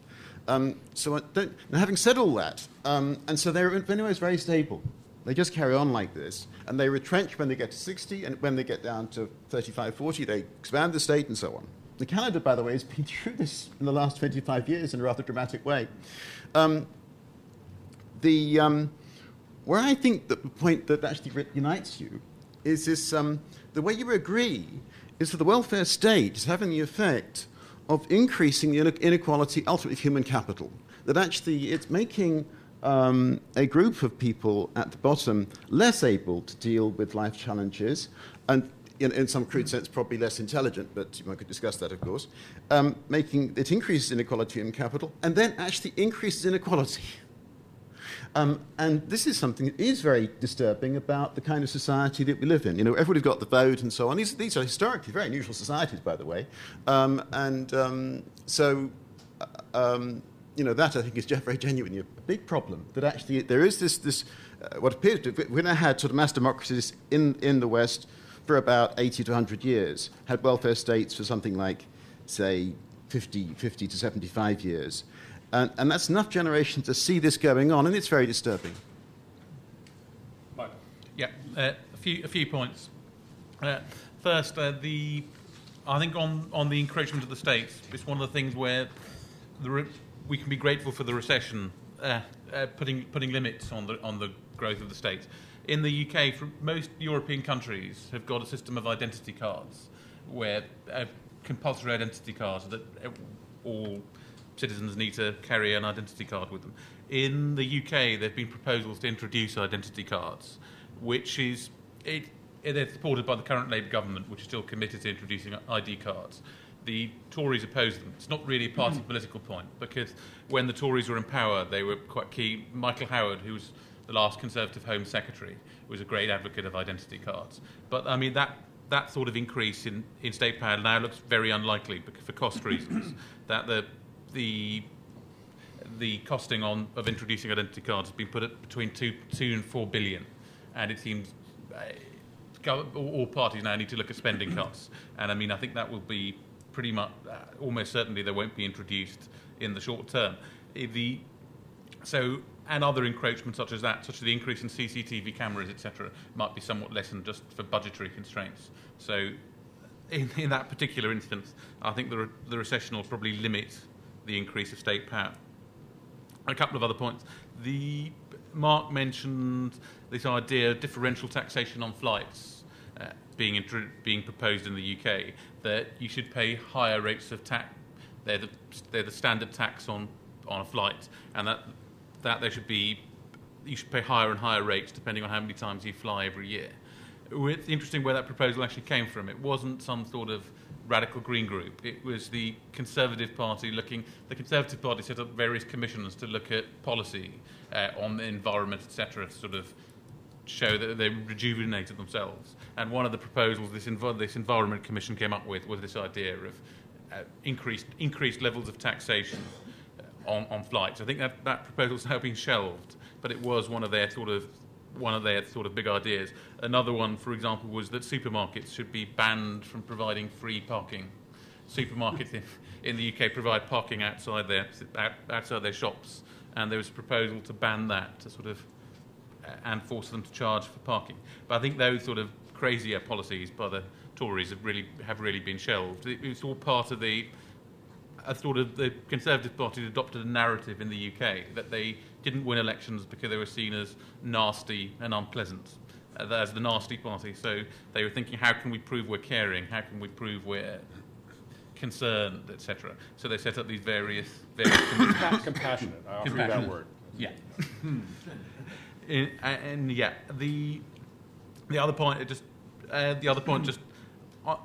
Um, so now having said all that, um, and so they're in many ways very stable. They just carry on like this, and they retrench when they get to 60, and when they get down to 35, 40, they expand the state and so on. The Canada, by the way, has been through this in the last 25 years in a rather dramatic way. Um, the, um, where I think that the point that actually unites you is this um, the way you agree is that the welfare state is having the effect of increasing the inequality ultimately of human capital. That actually it's making um, a group of people at the bottom less able to deal with life challenges and in, in, some crude sense, probably less intelligent, but one could discuss that, of course, um, making it increases inequality in capital and then actually increases inequality um, and this is something that is very disturbing about the kind of society that we live in. You know, everybody's got the vote and so on. These, these are historically very unusual societies, by the way. Um, and um, so, uh, um, you know, that I think is very genuinely a big problem. That actually there is this, this uh, what appears to we now had sort of mass democracies in, in the West for about 80 to 100 years, had welfare states for something like, say, 50, 50 to 75 years. And, and that's enough generation to see this going on, and it's very disturbing. Michael. Yeah, uh, a, few, a few points. Uh, first, uh, the, I think on, on the encroachment of the states, it's one of the things where the re- we can be grateful for the recession uh, uh, putting putting limits on the on the growth of the states. In the UK, most European countries have got a system of identity cards, where uh, compulsory identity cards that uh, all citizens need to carry an identity card with them. In the UK, there have been proposals to introduce identity cards, which is it, they're supported by the current Labour government, which is still committed to introducing ID cards. The Tories oppose them. It's not really a party mm-hmm. political point because when the Tories were in power, they were quite key. Michael Howard, who was the last Conservative Home Secretary, was a great advocate of identity cards. But I mean that that sort of increase in, in state power now looks very unlikely because, for cost reasons. that the the the costing on of introducing identity cards has been put at between two two and four billion, and it seems uh, all parties now need to look at spending cuts. And I mean, I think that will be pretty much uh, almost certainly they won't be introduced in the short term. The so and other encroachments such as that, such as the increase in CCTV cameras, etc., might be somewhat lessened just for budgetary constraints. So, in, in that particular instance, I think the, re- the recession will probably limit the increase of state power. A couple of other points. The Mark mentioned this idea of differential taxation on flights uh, being intro- being proposed in the UK. That you should pay higher rates of tax. They're the, they're the standard tax on on a flight, and that that there should be you should pay higher and higher rates depending on how many times you fly every year. It's interesting where that proposal actually came from. It wasn't some sort of radical green group. It was the Conservative Party looking. The Conservative Party set up various commissions to look at policy uh, on the environment, etc., to sort of show that they rejuvenated themselves. And one of the proposals this, env- this Environment Commission came up with was this idea of uh, increased increased levels of taxation on, on flights. I think that that proposal's now been shelved, but it was one of their sort of one of their sort of big ideas. Another one, for example, was that supermarkets should be banned from providing free parking. Supermarkets in, in the UK provide parking outside their outside their shops, and there was a proposal to ban that to sort of uh, and force them to charge for parking. But I think those sort of crazier policies by the Tories have really have really been shelved. It, it's all part of the a sort of the Conservative Party adopted a narrative in the UK that they didn't win elections because they were seen as nasty and unpleasant, uh, as the nasty party. So they were thinking, how can we prove we're caring? How can we prove we're concerned, etc. So they set up these various various Compa- Compassionate, I offer you that word. yeah. And, and yeah, the the other point, just uh, the other point, just uh,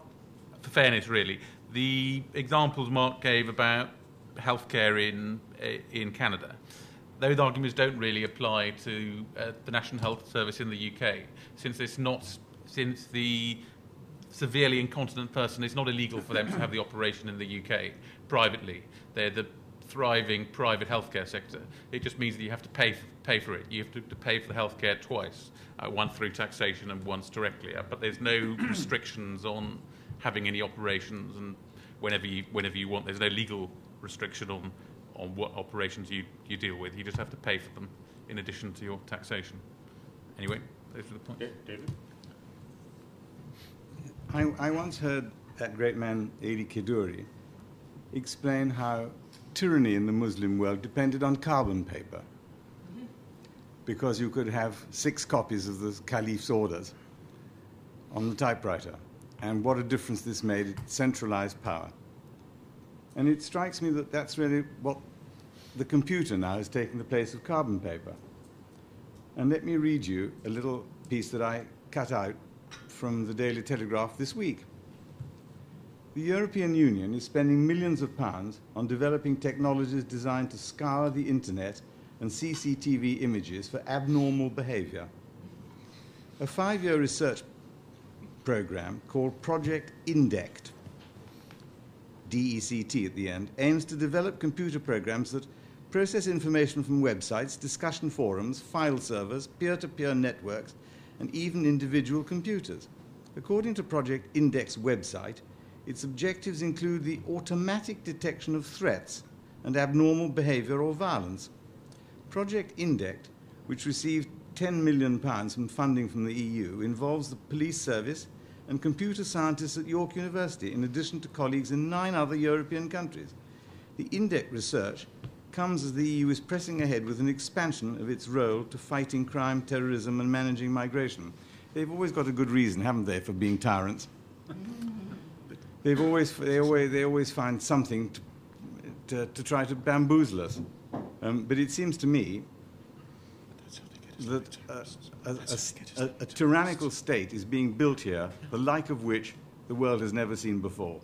for fairness, really, the examples Mark gave about healthcare in uh, in Canada, those arguments don't really apply to uh, the National Health Service in the UK, since it's not since the severely incontinent person, it's not illegal for them to have the operation in the UK privately. They're the thriving private healthcare sector. It just means that you have to pay pay for it. You have to, to pay for the healthcare twice, uh, once through taxation and once directly. Uh, but there's no restrictions on having any operations and whenever you whenever you want. There's no legal restriction on on what operations you, you deal with. You just have to pay for them in addition to your taxation. Anyway, those are the points. David? I, I once heard that great man, Elie Kedourie, explain how tyranny in the Muslim world depended on carbon paper. Mm-hmm. Because you could have six copies of the caliph's orders on the typewriter, and what a difference this made. It centralized power. And it strikes me that that's really what the computer now is taking the place of carbon paper. And let me read you a little piece that I cut out from the Daily Telegraph this week. The European Union is spending millions of pounds on developing technologies designed to scour the internet and CCTV images for abnormal behavior. A five year research program called Project INDECT, DECT at the end, aims to develop computer programs that process information from websites, discussion forums, file servers, peer to peer networks, and even individual computers. According to Project INDECT's website, its objectives include the automatic detection of threats and abnormal behavior or violence. Project INDECT, which received 10 million pounds from funding from the EU, involves the police service and computer scientists at York University, in addition to colleagues in nine other European countries. The INDECT research comes as the EU is pressing ahead with an expansion of its role to fighting crime, terrorism, and managing migration. They've always got a good reason, haven't they, for being tyrants? They've always, they, always, they always find something to, to, to try to bamboozle us. Um, but it seems to me that uh, a, a, a, a tyrannical state is being built here, the like of which the world has never seen before.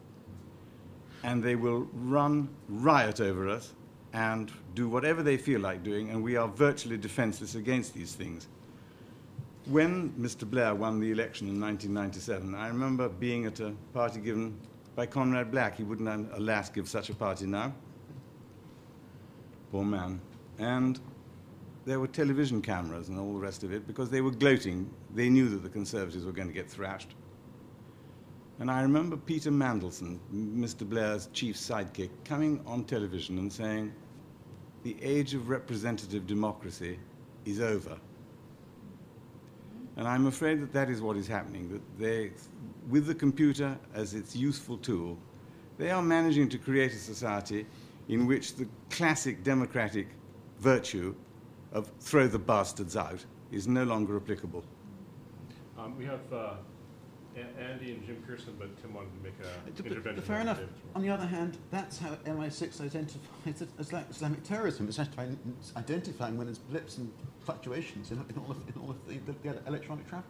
And they will run riot over us and do whatever they feel like doing, and we are virtually defenseless against these things. When Mr. Blair won the election in 1997, I remember being at a party given by Conrad Black. He wouldn't, alas, give such a party now. Poor man. And there were television cameras and all the rest of it because they were gloating. They knew that the Conservatives were going to get thrashed. And I remember Peter Mandelson, Mr. Blair's chief sidekick, coming on television and saying, The age of representative democracy is over. And I'm afraid that that is what is happening, that they, with the computer as its useful tool, they are managing to create a society in which the classic democratic virtue of throw the bastards out is no longer applicable. Um, we have uh, A- Andy and Jim Piereson, but Tim wanted to make a But- intervention. but fair on enough. David. On the other hand, that's how MI6 identifies Isla- Islamic terrorism. It's identifying, it's identifying when there's blips and fluctuations in, in all of, in all of the, the, the electronic traffic.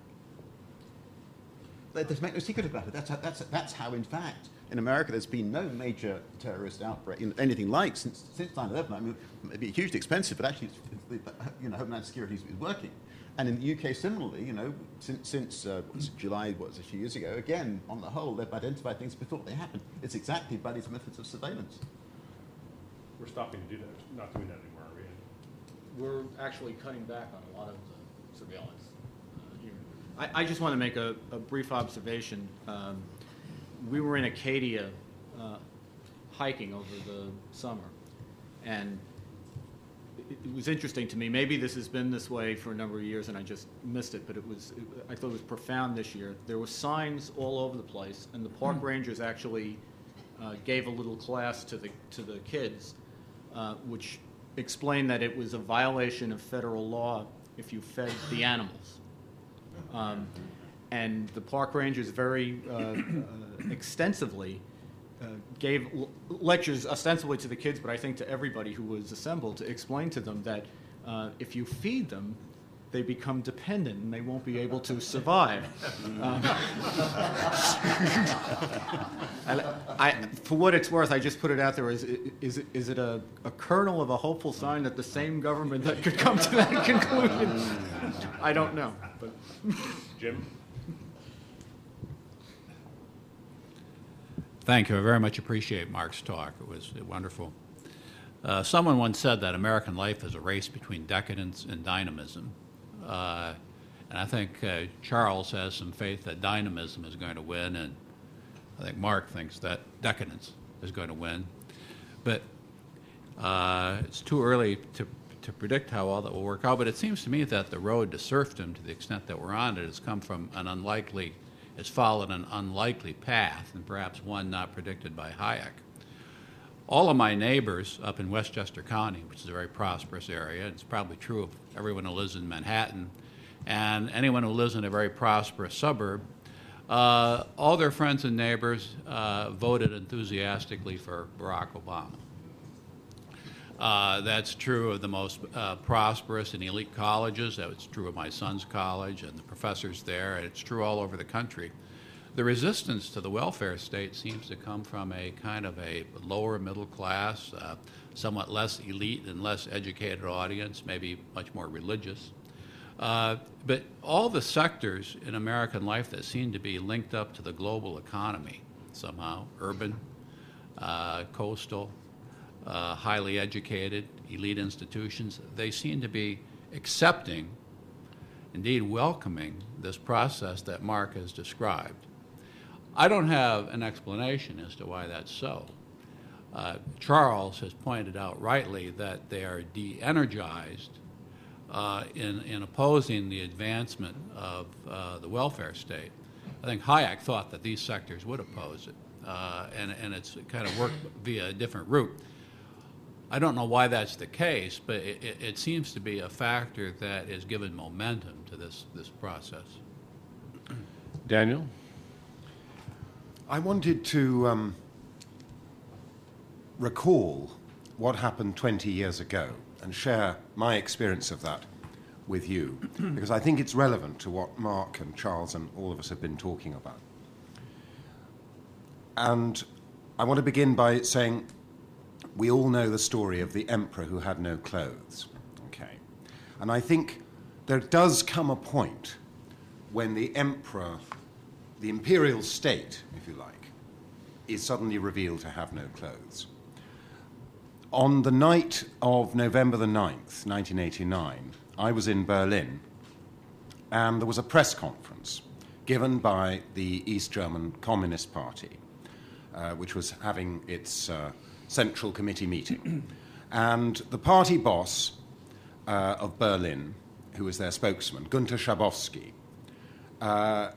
They- There's make no secret about it. That's how, that's, that's how, in fact, in America, there's been no major terrorist outbreak, you know, anything like since, since 9/11. I mean, it may be hugely expensive, but actually, it's, it's you know, Homeland Security is working. And in the UK, similarly, you know, since, since uh, was July, what was a few years ago, again, on the whole, they've identified things before they happen. It's exactly by these methods of surveillance. We're stopping to do that, not doing that anymore, are we? we're actually cutting back on a lot of the surveillance uh, here. I, I just want to make a, a brief observation. Um, we were in Acadia uh, hiking over the summer, and it, it was interesting to me. Maybe this has been this way for a number of years, and I just missed it. But it was, it, I thought it was profound this year. There were signs all over the place, and the park rangers actually uh, gave a little class to the to the kids, uh, which explained that it was a violation of federal law if you fed the animals. Um, and the park rangers very uh, uh, extensively uh, gave l- lectures ostensibly to the kids, but I think to everybody who was assembled to explain to them that uh, if you feed them, they become dependent and they won't be able to survive. Um, I, I, for what it's worth, I just put it out there. Is, is, is it a, a kernel of a hopeful sign that the same government that could come to that conclusion? I don't know. But Jim? Thank you. I very much appreciate Mark's talk. It was wonderful. Uh, someone once said that American life is a race between decadence and dynamism. Uh, and I think uh, Charles has some faith that dynamism is going to win, and I think Mark thinks that decadence is going to win. But uh, it's too early to, to predict how all that will work out. But it seems to me that the road to serfdom, to the extent that we're on it, has come from an unlikely, has followed an unlikely path, and perhaps one not predicted by Hayek. All of my neighbors up in Westchester County, which is a very prosperous area, it's probably true of everyone who lives in Manhattan, and anyone who lives in a very prosperous suburb, uh, all their friends and neighbors uh, voted enthusiastically for Barack Obama. Uh, that's true of the most uh, prosperous and elite colleges. That's true of my son's college and the professors there, and it's true all over the country. The resistance to the welfare state seems to come from a kind of a lower middle class, uh, somewhat less elite and less educated audience, maybe much more religious. Uh, but all the sectors in American life that seem to be linked up to the global economy somehow urban, uh, coastal, uh, highly educated, elite institutions they seem to be accepting, indeed welcoming, this process that Mark has described. I don't have an explanation as to why that's so. Uh, Charles has pointed out rightly that they are de energized uh, in, in opposing the advancement of uh, the welfare state. I think Hayek thought that these sectors would oppose it, uh, and, and it's kind of worked via a different route. I don't know why that's the case, but it, it, it seems to be a factor that is given momentum to this, this process. Daniel? I wanted to um, recall what happened 20 years ago and share my experience of that with you, because I think it's relevant to what Mark and Charles and all of us have been talking about. And I want to begin by saying we all know the story of the emperor who had no clothes. Okay. And I think there does come a point when the emperor, the imperial state, if you like, is suddenly revealed to have no clothes. On the night of November the 9th, 1989, I was in Berlin and there was a press conference given by the East German Communist Party, uh, which was having its uh, Central Committee meeting. and the party boss uh, of Berlin, who was their spokesman, Gunter Schabowski, uh,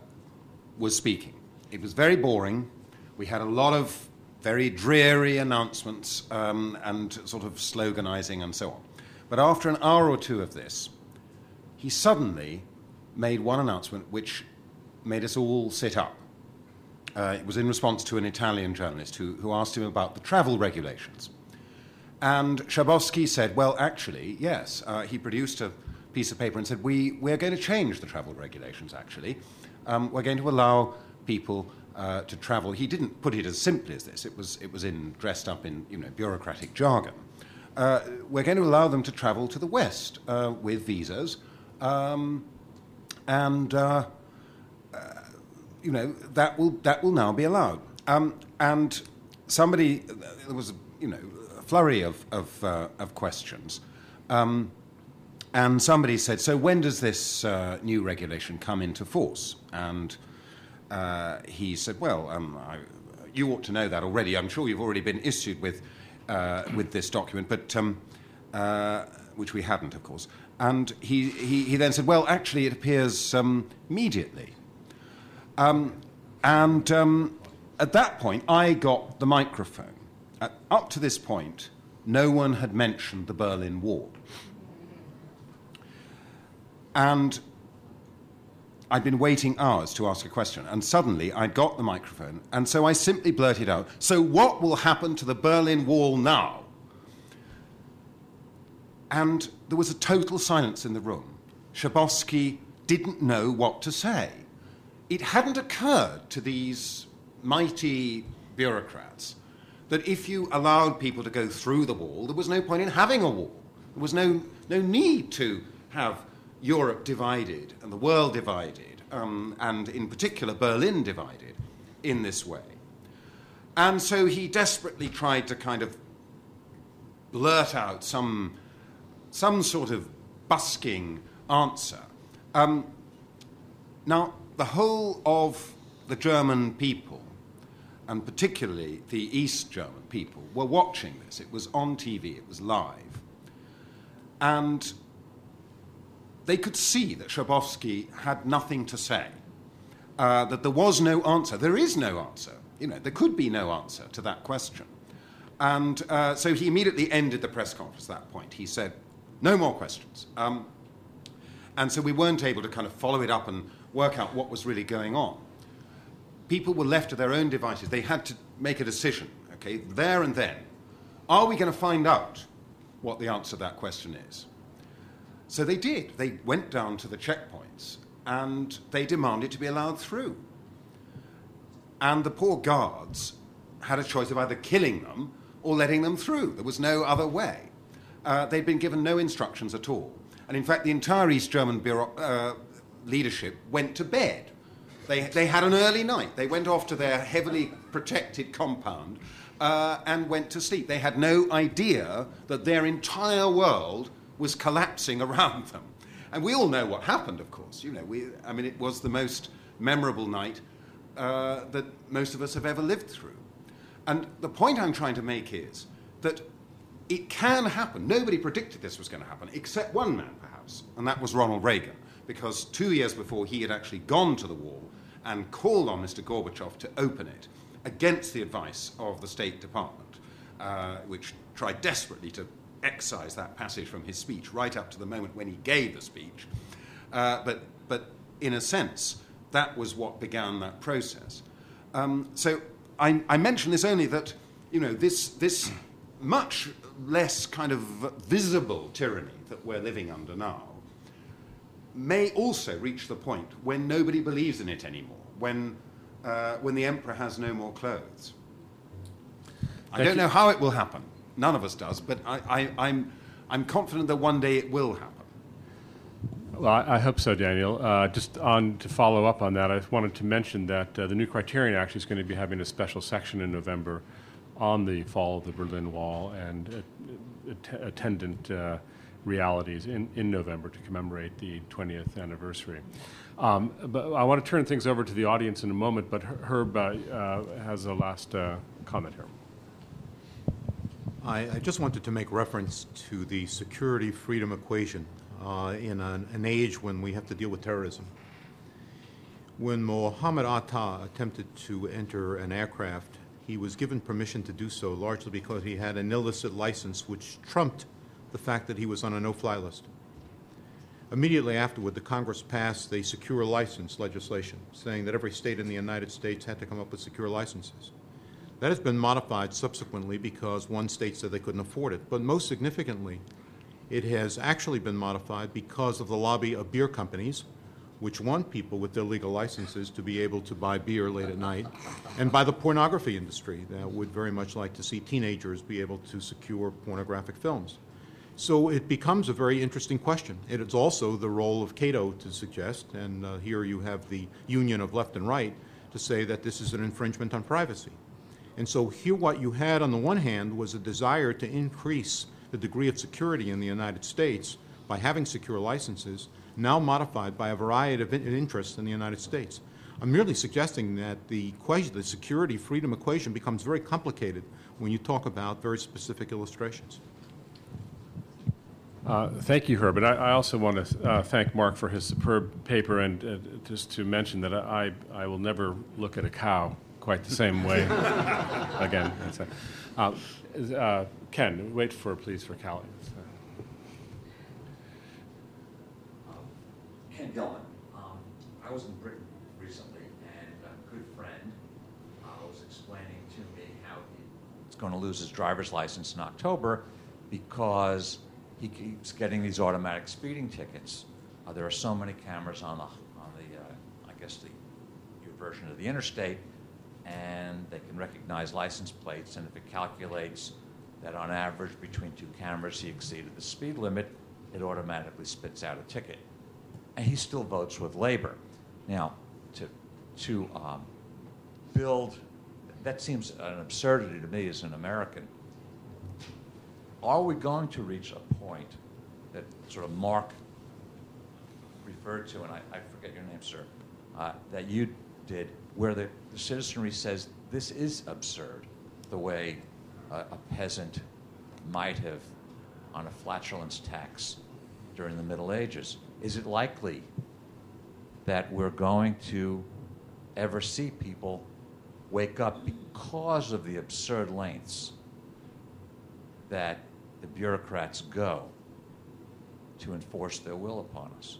was speaking. It was very boring. We had a lot of very dreary announcements um, and sort of sloganizing and so on. But after an hour or two of this, he suddenly made one announcement which made us all sit up. Uh, it was in response to an Italian journalist who, who asked him about the travel regulations. And Schabowski said, Well, actually, yes. Uh, he produced a piece of paper and said, we, We're going to change the travel regulations, actually. Um, we're going to allow people uh, to travel. He didn't put it as simply as this, it was, it was in, dressed up in you know, bureaucratic jargon. Uh, we're going to allow them to travel to the West uh, with visas. Um, and uh, you know, that will, that will now be allowed. Um, and somebody, there was, you know, a flurry of, of, uh, of questions. Um, and somebody said, so when does this uh, new regulation come into force? And uh, he said, well, um, I, you ought to know that already. I'm sure you've already been issued with, uh, with this document, but, um, uh, which we hadn't, of course. And he, he, he, then said, well, actually, it appears um, immediately. Um, and um, at that point, I got the microphone. Up to this point, no one had mentioned the Berlin Wall. And I'd been waiting hours to ask a question, and suddenly I'd got the microphone, and so I simply blurted out, So, what will happen to the Berlin Wall now? And there was a total silence in the room. Schabowski didn't know what to say it hadn't occurred to these mighty bureaucrats that if you allowed people to go through the wall, there was no point in having a wall. There was no, no need to have Europe divided and the world divided, um, and in particular Berlin divided in this way. And so he desperately tried to kind of blurt out some, some sort of busking answer. Um, now, the whole of the German people, and particularly the East German people, were watching this. It was on TV, it was live. And they could see that Schabowski had nothing to say, uh, that there was no answer. There is no answer. You know, there could be no answer to that question. And uh, so he immediately ended the press conference at that point. He said, no more questions. Um, and so we weren't able to kind of follow it up and work out what was really going on. People were left to their own devices. They had to make a decision, okay, there and then. Are we going to find out what the answer to that question is? So they did. They went down to the checkpoints and they demanded to be allowed through. And the poor guards had a choice of either killing them or letting them through. There was no other way. Uh, they'd been given no instructions at all. And in fact, the entire East German bureau, uh, leadership went to bed. They, they had an early night. They went off to their heavily protected compound uh, and went to sleep. They had no idea that their entire world was collapsing around them. And we all know what happened, of course. You know, we, I mean, it was the most memorable night uh, that most of us have ever lived through. And the point I'm trying to make is that it can happen. Nobody predicted this was going to happen, except one man, perhaps, and that was Ronald Reagan because two years before he had actually gone to the wall and called on Mr. Gorbachev to open it against the advice of the State Department. uh, which tried desperately to excise that passage from his speech right up to the moment when he gave the speech. Uh, but, but in a sense, that was what began that process. Um, so I, I mention this only that, you know, this, this much less kind of visible tyranny that we're living under now may also reach the point when nobody believes in it anymore, when, uh, when the emperor has no more clothes. I don't know how it will happen. None of us does, but I, I, I'm, I'm confident that one day it will happen. Well, I, I hope so, Daniel. Uh, just on to follow up on that, I wanted to mention that uh, the new Criterion actually is going to be having a special section in November on the fall of the Berlin Wall and uh, attendant uh, realities in, in November to commemorate the 20th anniversary. Um, but I want to turn things over to the audience in a moment, but Herb uh, uh, has a last uh, comment here. I, I just wanted to make reference to the security freedom equation uh, in an, an age when we have to deal with terrorism. When Mohammed Atta attempted to enter an aircraft, he was given permission to do so largely because he had an illicit license which trumped the fact that he was on a no fly list. Immediately afterward, the Congress passed the secure license legislation saying that every state in the United States had to come up with secure licenses. That has been modified subsequently because one state said they couldn't afford it. But most significantly, it has actually been modified because of the lobby of beer companies, which want people with their legal licenses to be able to buy beer late at night, and by the pornography industry that would very much like to see teenagers be able to secure pornographic films. So it becomes a very interesting question. It is also the role of Cato to suggest, and uh, here you have the union of left and right, to say that this is an infringement on privacy. And so here what you had on the one hand was a desire to increase the degree of security in the United States by having secure licenses, now modified by a variety of in- interests in the United States. I'm merely suggesting that the equation, the security freedom equation becomes very complicated when you talk about very specific illustrations. Uh, Thank you, Herb. And I, I also want to uh, thank Mark for his superb paper, and uh, just to mention that I, I will never look at a cow quite the same way again. That's a- uh, uh, Ken, wait for, please, for Callie. Ken Gilman. Um, I was in Britain recently, and a good friend uh, was explaining to me how he's going to lose his driver's license in October because he keeps getting these automatic speeding tickets. Uh, there are so many cameras on the, on the uh, I guess, the your version of the interstate, and they can recognize license plates, and if it calculates that on average between two cameras he exceeded the speed limit, it automatically spits out a ticket and he still votes with Labor. Now, to, to um, build, that seems an absurdity to me as an American. Are we going to reach a point that sort of Mark referred to, and I, I forget your name, sir, uh, that you did, where the, the citizenry says this is absurd, the way a, a peasant might have on a flatulence tax during the Middle Ages. Is it likely that we're going to ever see people wake up because of the absurd lengths that the bureaucrats go to enforce their will upon us?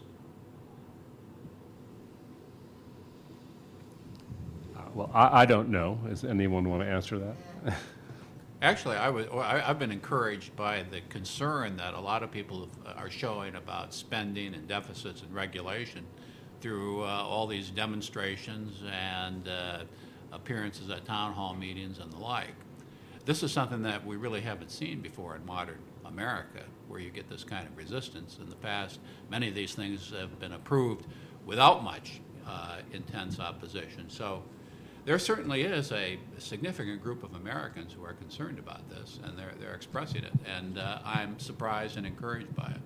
Uh, Well, I, I don't know. Does anyone want to answer that? Actually, I was, I, I've been encouraged by the concern that a lot of people are showing about spending and deficits and regulation through uh, all these demonstrations and uh, appearances at town hall meetings and the like. This is something that we really haven't seen before in modern America, where you get this kind of resistance. In the past, many of these things have been approved without much uh, intense opposition. So there certainly is a significant group of Americans who are concerned about this, and they're, they're expressing it. And uh, I'm surprised and encouraged by it.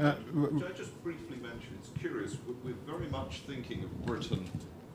Uh, Could I just briefly mention, it's curious, we- we're very much thinking of Britain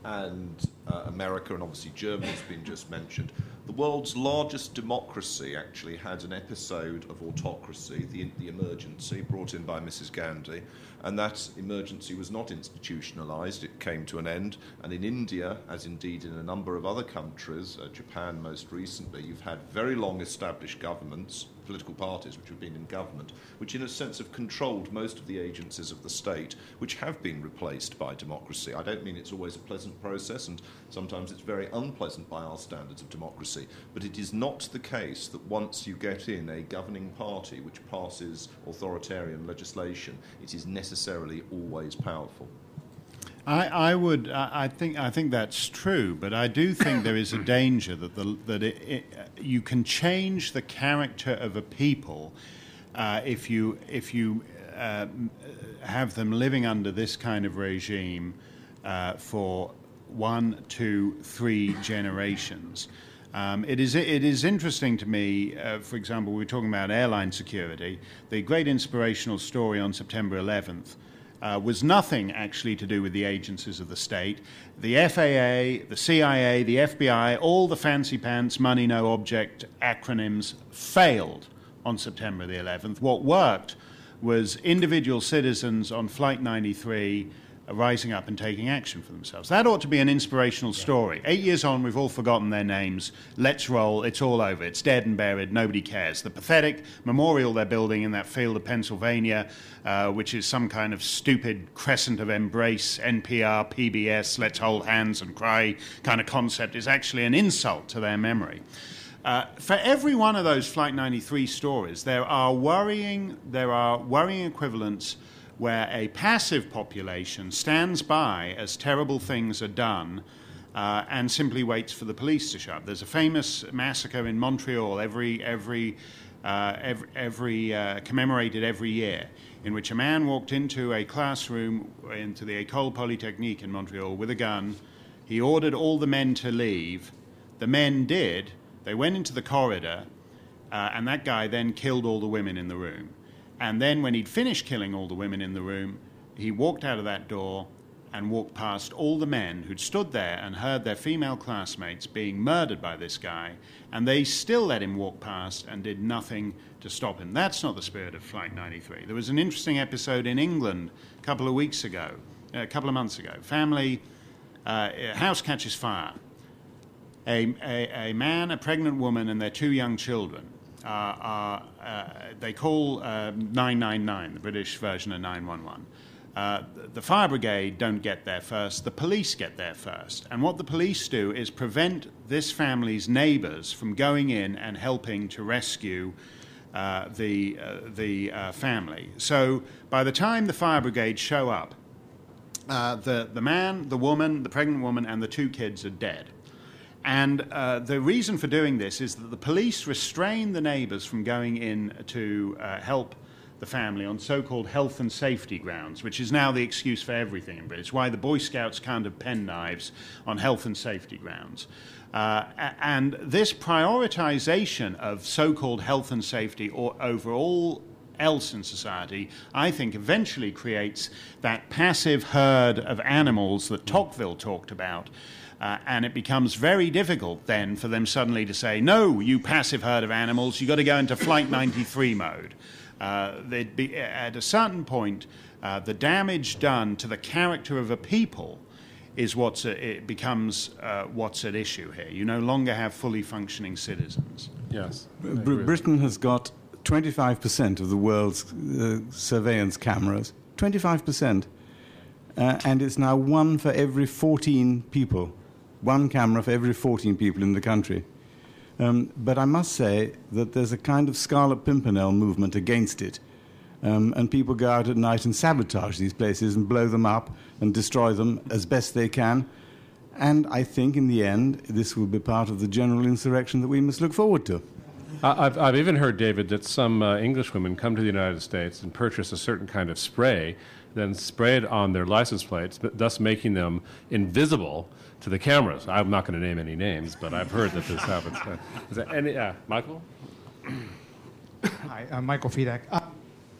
and uh, America, and obviously Germany's been just mentioned, the world's largest democracy actually had an episode of autocracy, the, the emergency, brought in by Mrs. Gandhi, and that emergency was not institutionalized, it came to an end. And in India, as indeed in a number of other countries, uh, Japan most recently, you've had very long established governments, political parties which have been in government, which in a sense have controlled most of the agencies of the state, which have been replaced by democracy. I don't mean it's always a pleasant process, and sometimes it's very unpleasant by our standards of democracy, but it is not the case that once you get in a governing party which passes authoritarian legislation, it is necessarily always powerful. I, I would. I I think. I think that's true, but I do think there is a danger that the, that it, it, you can change the character of a people uh, if you if you uh, have them living under this kind of regime uh, for one, two, three generations. Um, it, is, it is interesting to me, uh, for example, we were talking about airline security. The great inspirational story on September 11th uh, was nothing actually to do with the agencies of the state. The FAA, the CIA, the FBI, all the fancy pants, money, no object acronyms failed on September the 11th. What worked was individual citizens on Flight 93 rising up and taking action for themselves. That ought to be an inspirational story. Eight years on, we've all forgotten their names. Let's roll. It's all over. It's dead and buried. Nobody cares. The pathetic memorial they're building in that field of Pennsylvania, uh, which is some kind of stupid crescent of embrace, NPR, PBS, let's hold hands and cry kind of concept, is actually an insult to their memory. Uh, for every one of those Flight 93 stories, there are worrying, there are worrying equivalents where a passive population stands by as terrible things are done uh, and simply waits for the police to show up. There's a famous massacre in Montreal every, every, uh, every, every uh, commemorated every year, in which a man walked into a classroom, into the École Polytechnique in Montreal, with a gun. He ordered all the men to leave. The men did. They went into the corridor, uh, and that guy then killed all the women in the room. And then, when he'd finished killing all the women in the room, he walked out of that door and walked past all the men who'd stood there and heard their female classmates being murdered by this guy, and they still let him walk past and did nothing to stop him. That's not the spirit of Flight 93. There was an interesting episode in England a couple of weeks ago, a couple of months ago. Family, uh, house catches fire. A, a, a man, a pregnant woman, and their two young children uh, are, uh, they call uh, 999, the British version of 911. Uh, the fire brigade don't get there first, the police get there first. And what the police do is prevent this family's neighbors from going in and helping to rescue uh, the, uh, the family. So by the time the fire brigade show up, the, the man, the woman, the pregnant woman, and the two kids are dead. And uh, the reason for doing this is that the police restrain the neighbors from going in to uh, help the family on so called health and safety grounds, which is now the excuse for everything in Britain. It's why the Boy Scouts can't have penknives on health and safety grounds. Uh, and this prioritization of so called health and safety or over all else in society, I think eventually creates that passive herd of animals that Tocqueville talked about. Uh, and it becomes very difficult then for them suddenly to say, no, you passive herd of animals, you've got to go into Flight 93 mode. Uh, be, at a certain point, uh, the damage done to the character of a people is what's a, it becomes uh, what's at issue here. You no longer have fully functioning citizens. Yes. Br- Britain has got 25% of the world's uh, surveillance cameras. 25%. Uh, and it's now one for every 14 people one camera for every 14 people in the country. Um, but I must say that there's a kind of Scarlet Pimpernel movement against it. Um, and people go out at night and sabotage these places and blow them up and destroy them as best they can. And I think in the end, this will be part of the general insurrection that we must look forward to. I've, I've even heard, David, that some uh, English women come to the United States and purchase a certain kind of spray, then spray it on their license plates, thus making them invisible to the cameras. I'm not going to name any names, but I've heard that this happens. Uh, is that any, uh, Michael? Hi, I'm Michael Fedak. Uh,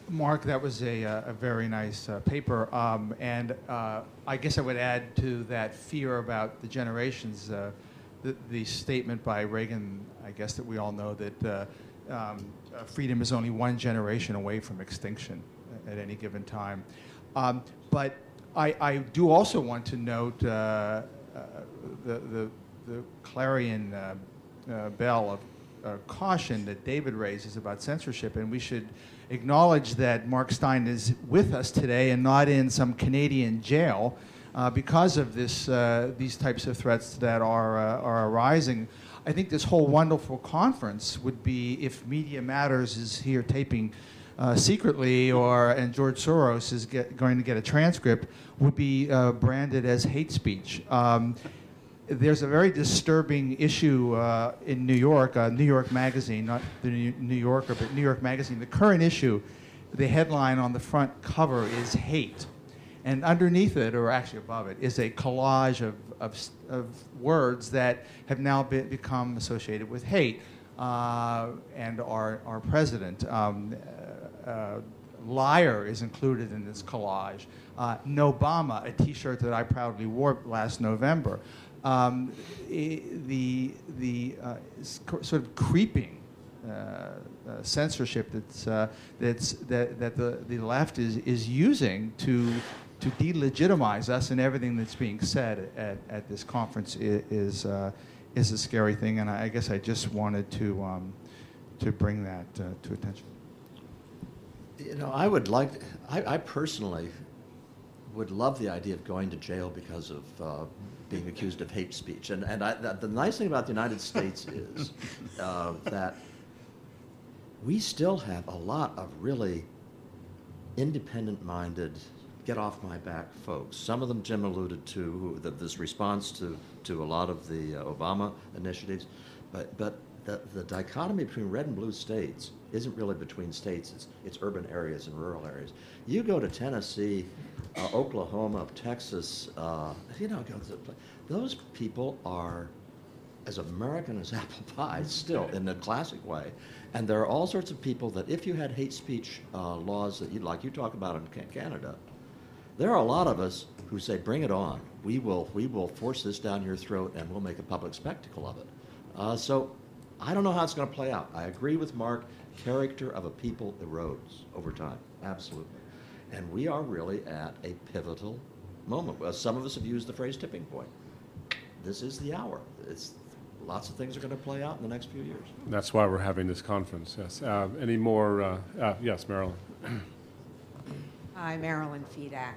Mark, that was a, uh, a very nice uh, paper. Um, and uh, I guess I would add to that fear about the generations. the the, the statement by Reagan, I guess that we all know that uh, um, uh, freedom is only one generation away from extinction at any given time. Um, but I, I do also want to note uh, uh, the, the, the clarion uh, uh, bell of uh, caution that David raises about censorship, and we should acknowledge that Mark Steyn is with us today and not in some Canadian jail uh, because of this, uh, these types of threats that are, uh, are arising. I think this whole wonderful conference would be if Media Matters is here taping uh, secretly, or and George Soros is get, going to get a transcript, would be uh, branded as hate speech. Um, there's a very disturbing issue uh, in New York, uh, New York Magazine, not the New Yorker, but New York Magazine. The current issue, the headline on the front cover is hate. And underneath it, or actually above it, is a collage of, of, of words that have now be, become associated with hate. Uh, and our, our president, um, uh, liar is included in this collage. Uh, Obama, a T-shirt that I proudly wore last November. Um, the the uh, sort of creeping uh, uh, censorship that's uh, that's that, that the, the left is is using to to delegitimize us and everything that's being said at, at this conference is is, uh, is a scary thing, and I guess I just wanted to um, to bring that uh, to attention. You know, I would like, I, I, personally would love the idea of going to jail because of uh, being accused of hate speech. And, and I, the, the, nice thing about the United States is uh, that we still have a lot of really independent minded, get off my back folks. Some of them Jim alluded to, the, this response to, to a lot of the uh, Obama initiatives. But, but the, the dichotomy between red and blue states isn't really between states, it's, it's urban areas and rural areas. You go to Tennessee, uh, Oklahoma, Texas, uh, you know, those people are as American as apple pie still in a classic way. And there are all sorts of people that if you had hate speech uh, laws that you like you talk about in Canada, there are a lot of us who say, bring it on. We will, we will force this down your throat and we'll make a public spectacle of it. Uh, so I don't know how it's going to play out. I agree with Mark. Character of a people erodes over time. Absolutely. And we are really at a pivotal moment. Well, some of us have used the phrase tipping point. This is the hour. It's, lots of things are going to play out in the next few years. That's why we're having this conference, yes. Uh, any more? Uh, uh, yes, Marilyn. Hi, Marilyn Fedak.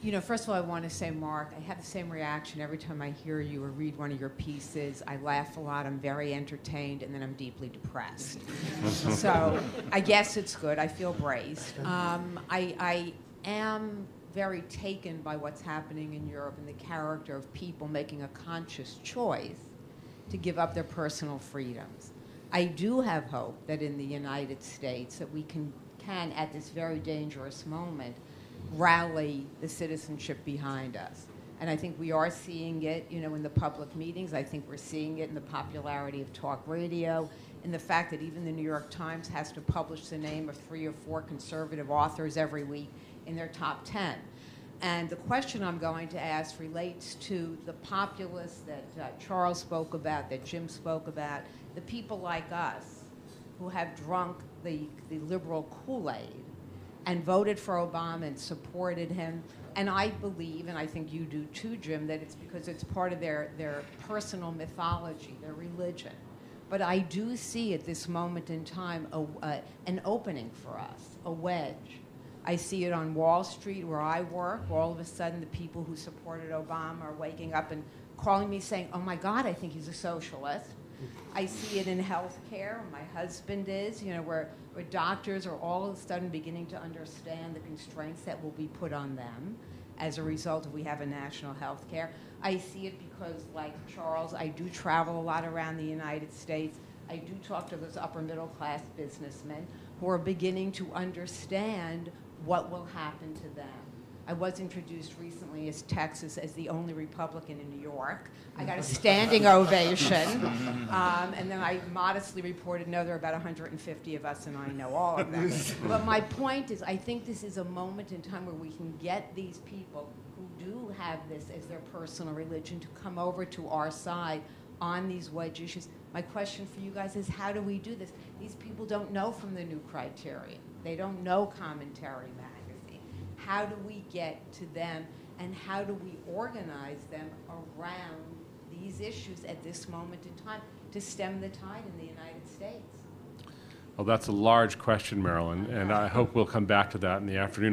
You know, first of all, I want to say, Mark, I have the same reaction every time I hear you or read one of your pieces. I laugh a lot, I'm very entertained, and then I'm deeply depressed. so I guess it's good. I feel braced. Um, I, I am very taken by what's happening in Europe and the character of people making a conscious choice to give up their personal freedoms. I do have hope that in the United States that we can, can at this very dangerous moment, rally the citizenship behind us. And I think we are seeing it, you know, in the public meetings. I think we're seeing it in the popularity of talk radio, in the fact that even the New York Times has to publish the name of three or four conservative authors every week in their top 10. And the question I'm going to ask relates to the populace that uh, Charles spoke about, that Jim spoke about, the people like us who have drunk the, the liberal Kool Aid and voted for Obama and supported him. And I believe, and I think you do too, Jim, that it's because it's part of their, their personal mythology, their religion. But I do see at this moment in time a, uh, an opening for us, a wedge. I see it on Wall Street where I work. All of a sudden, the people who supported Obama are waking up and calling me saying, Oh my God, I think he's a socialist. I see it in healthcare. My husband is, you know, where, where doctors are all of a sudden beginning to understand the constraints that will be put on them as a result of we have a national health care. I see it because, like Charles, I do travel a lot around the United States. I do talk to those upper middle class businessmen who are beginning to understand what will happen to them. I was introduced recently as Texas as the only Republican in New York. I got a standing ovation. Um, and then I modestly reported, no, there are about 150 of us, and I know all of them. but my point is, I think this is a moment in time where we can get these people who do have this as their personal religion to come over to our side on these wedge issues. My question for you guys is how do we do this? These people don't know from the new criterion. They don't know commentary magazine. How do we get to them and how do we organize them around these issues at this moment in time to stem the tide in the United States? Well, that's a large question, Marilyn, and I hope we'll come back to that in the afternoon.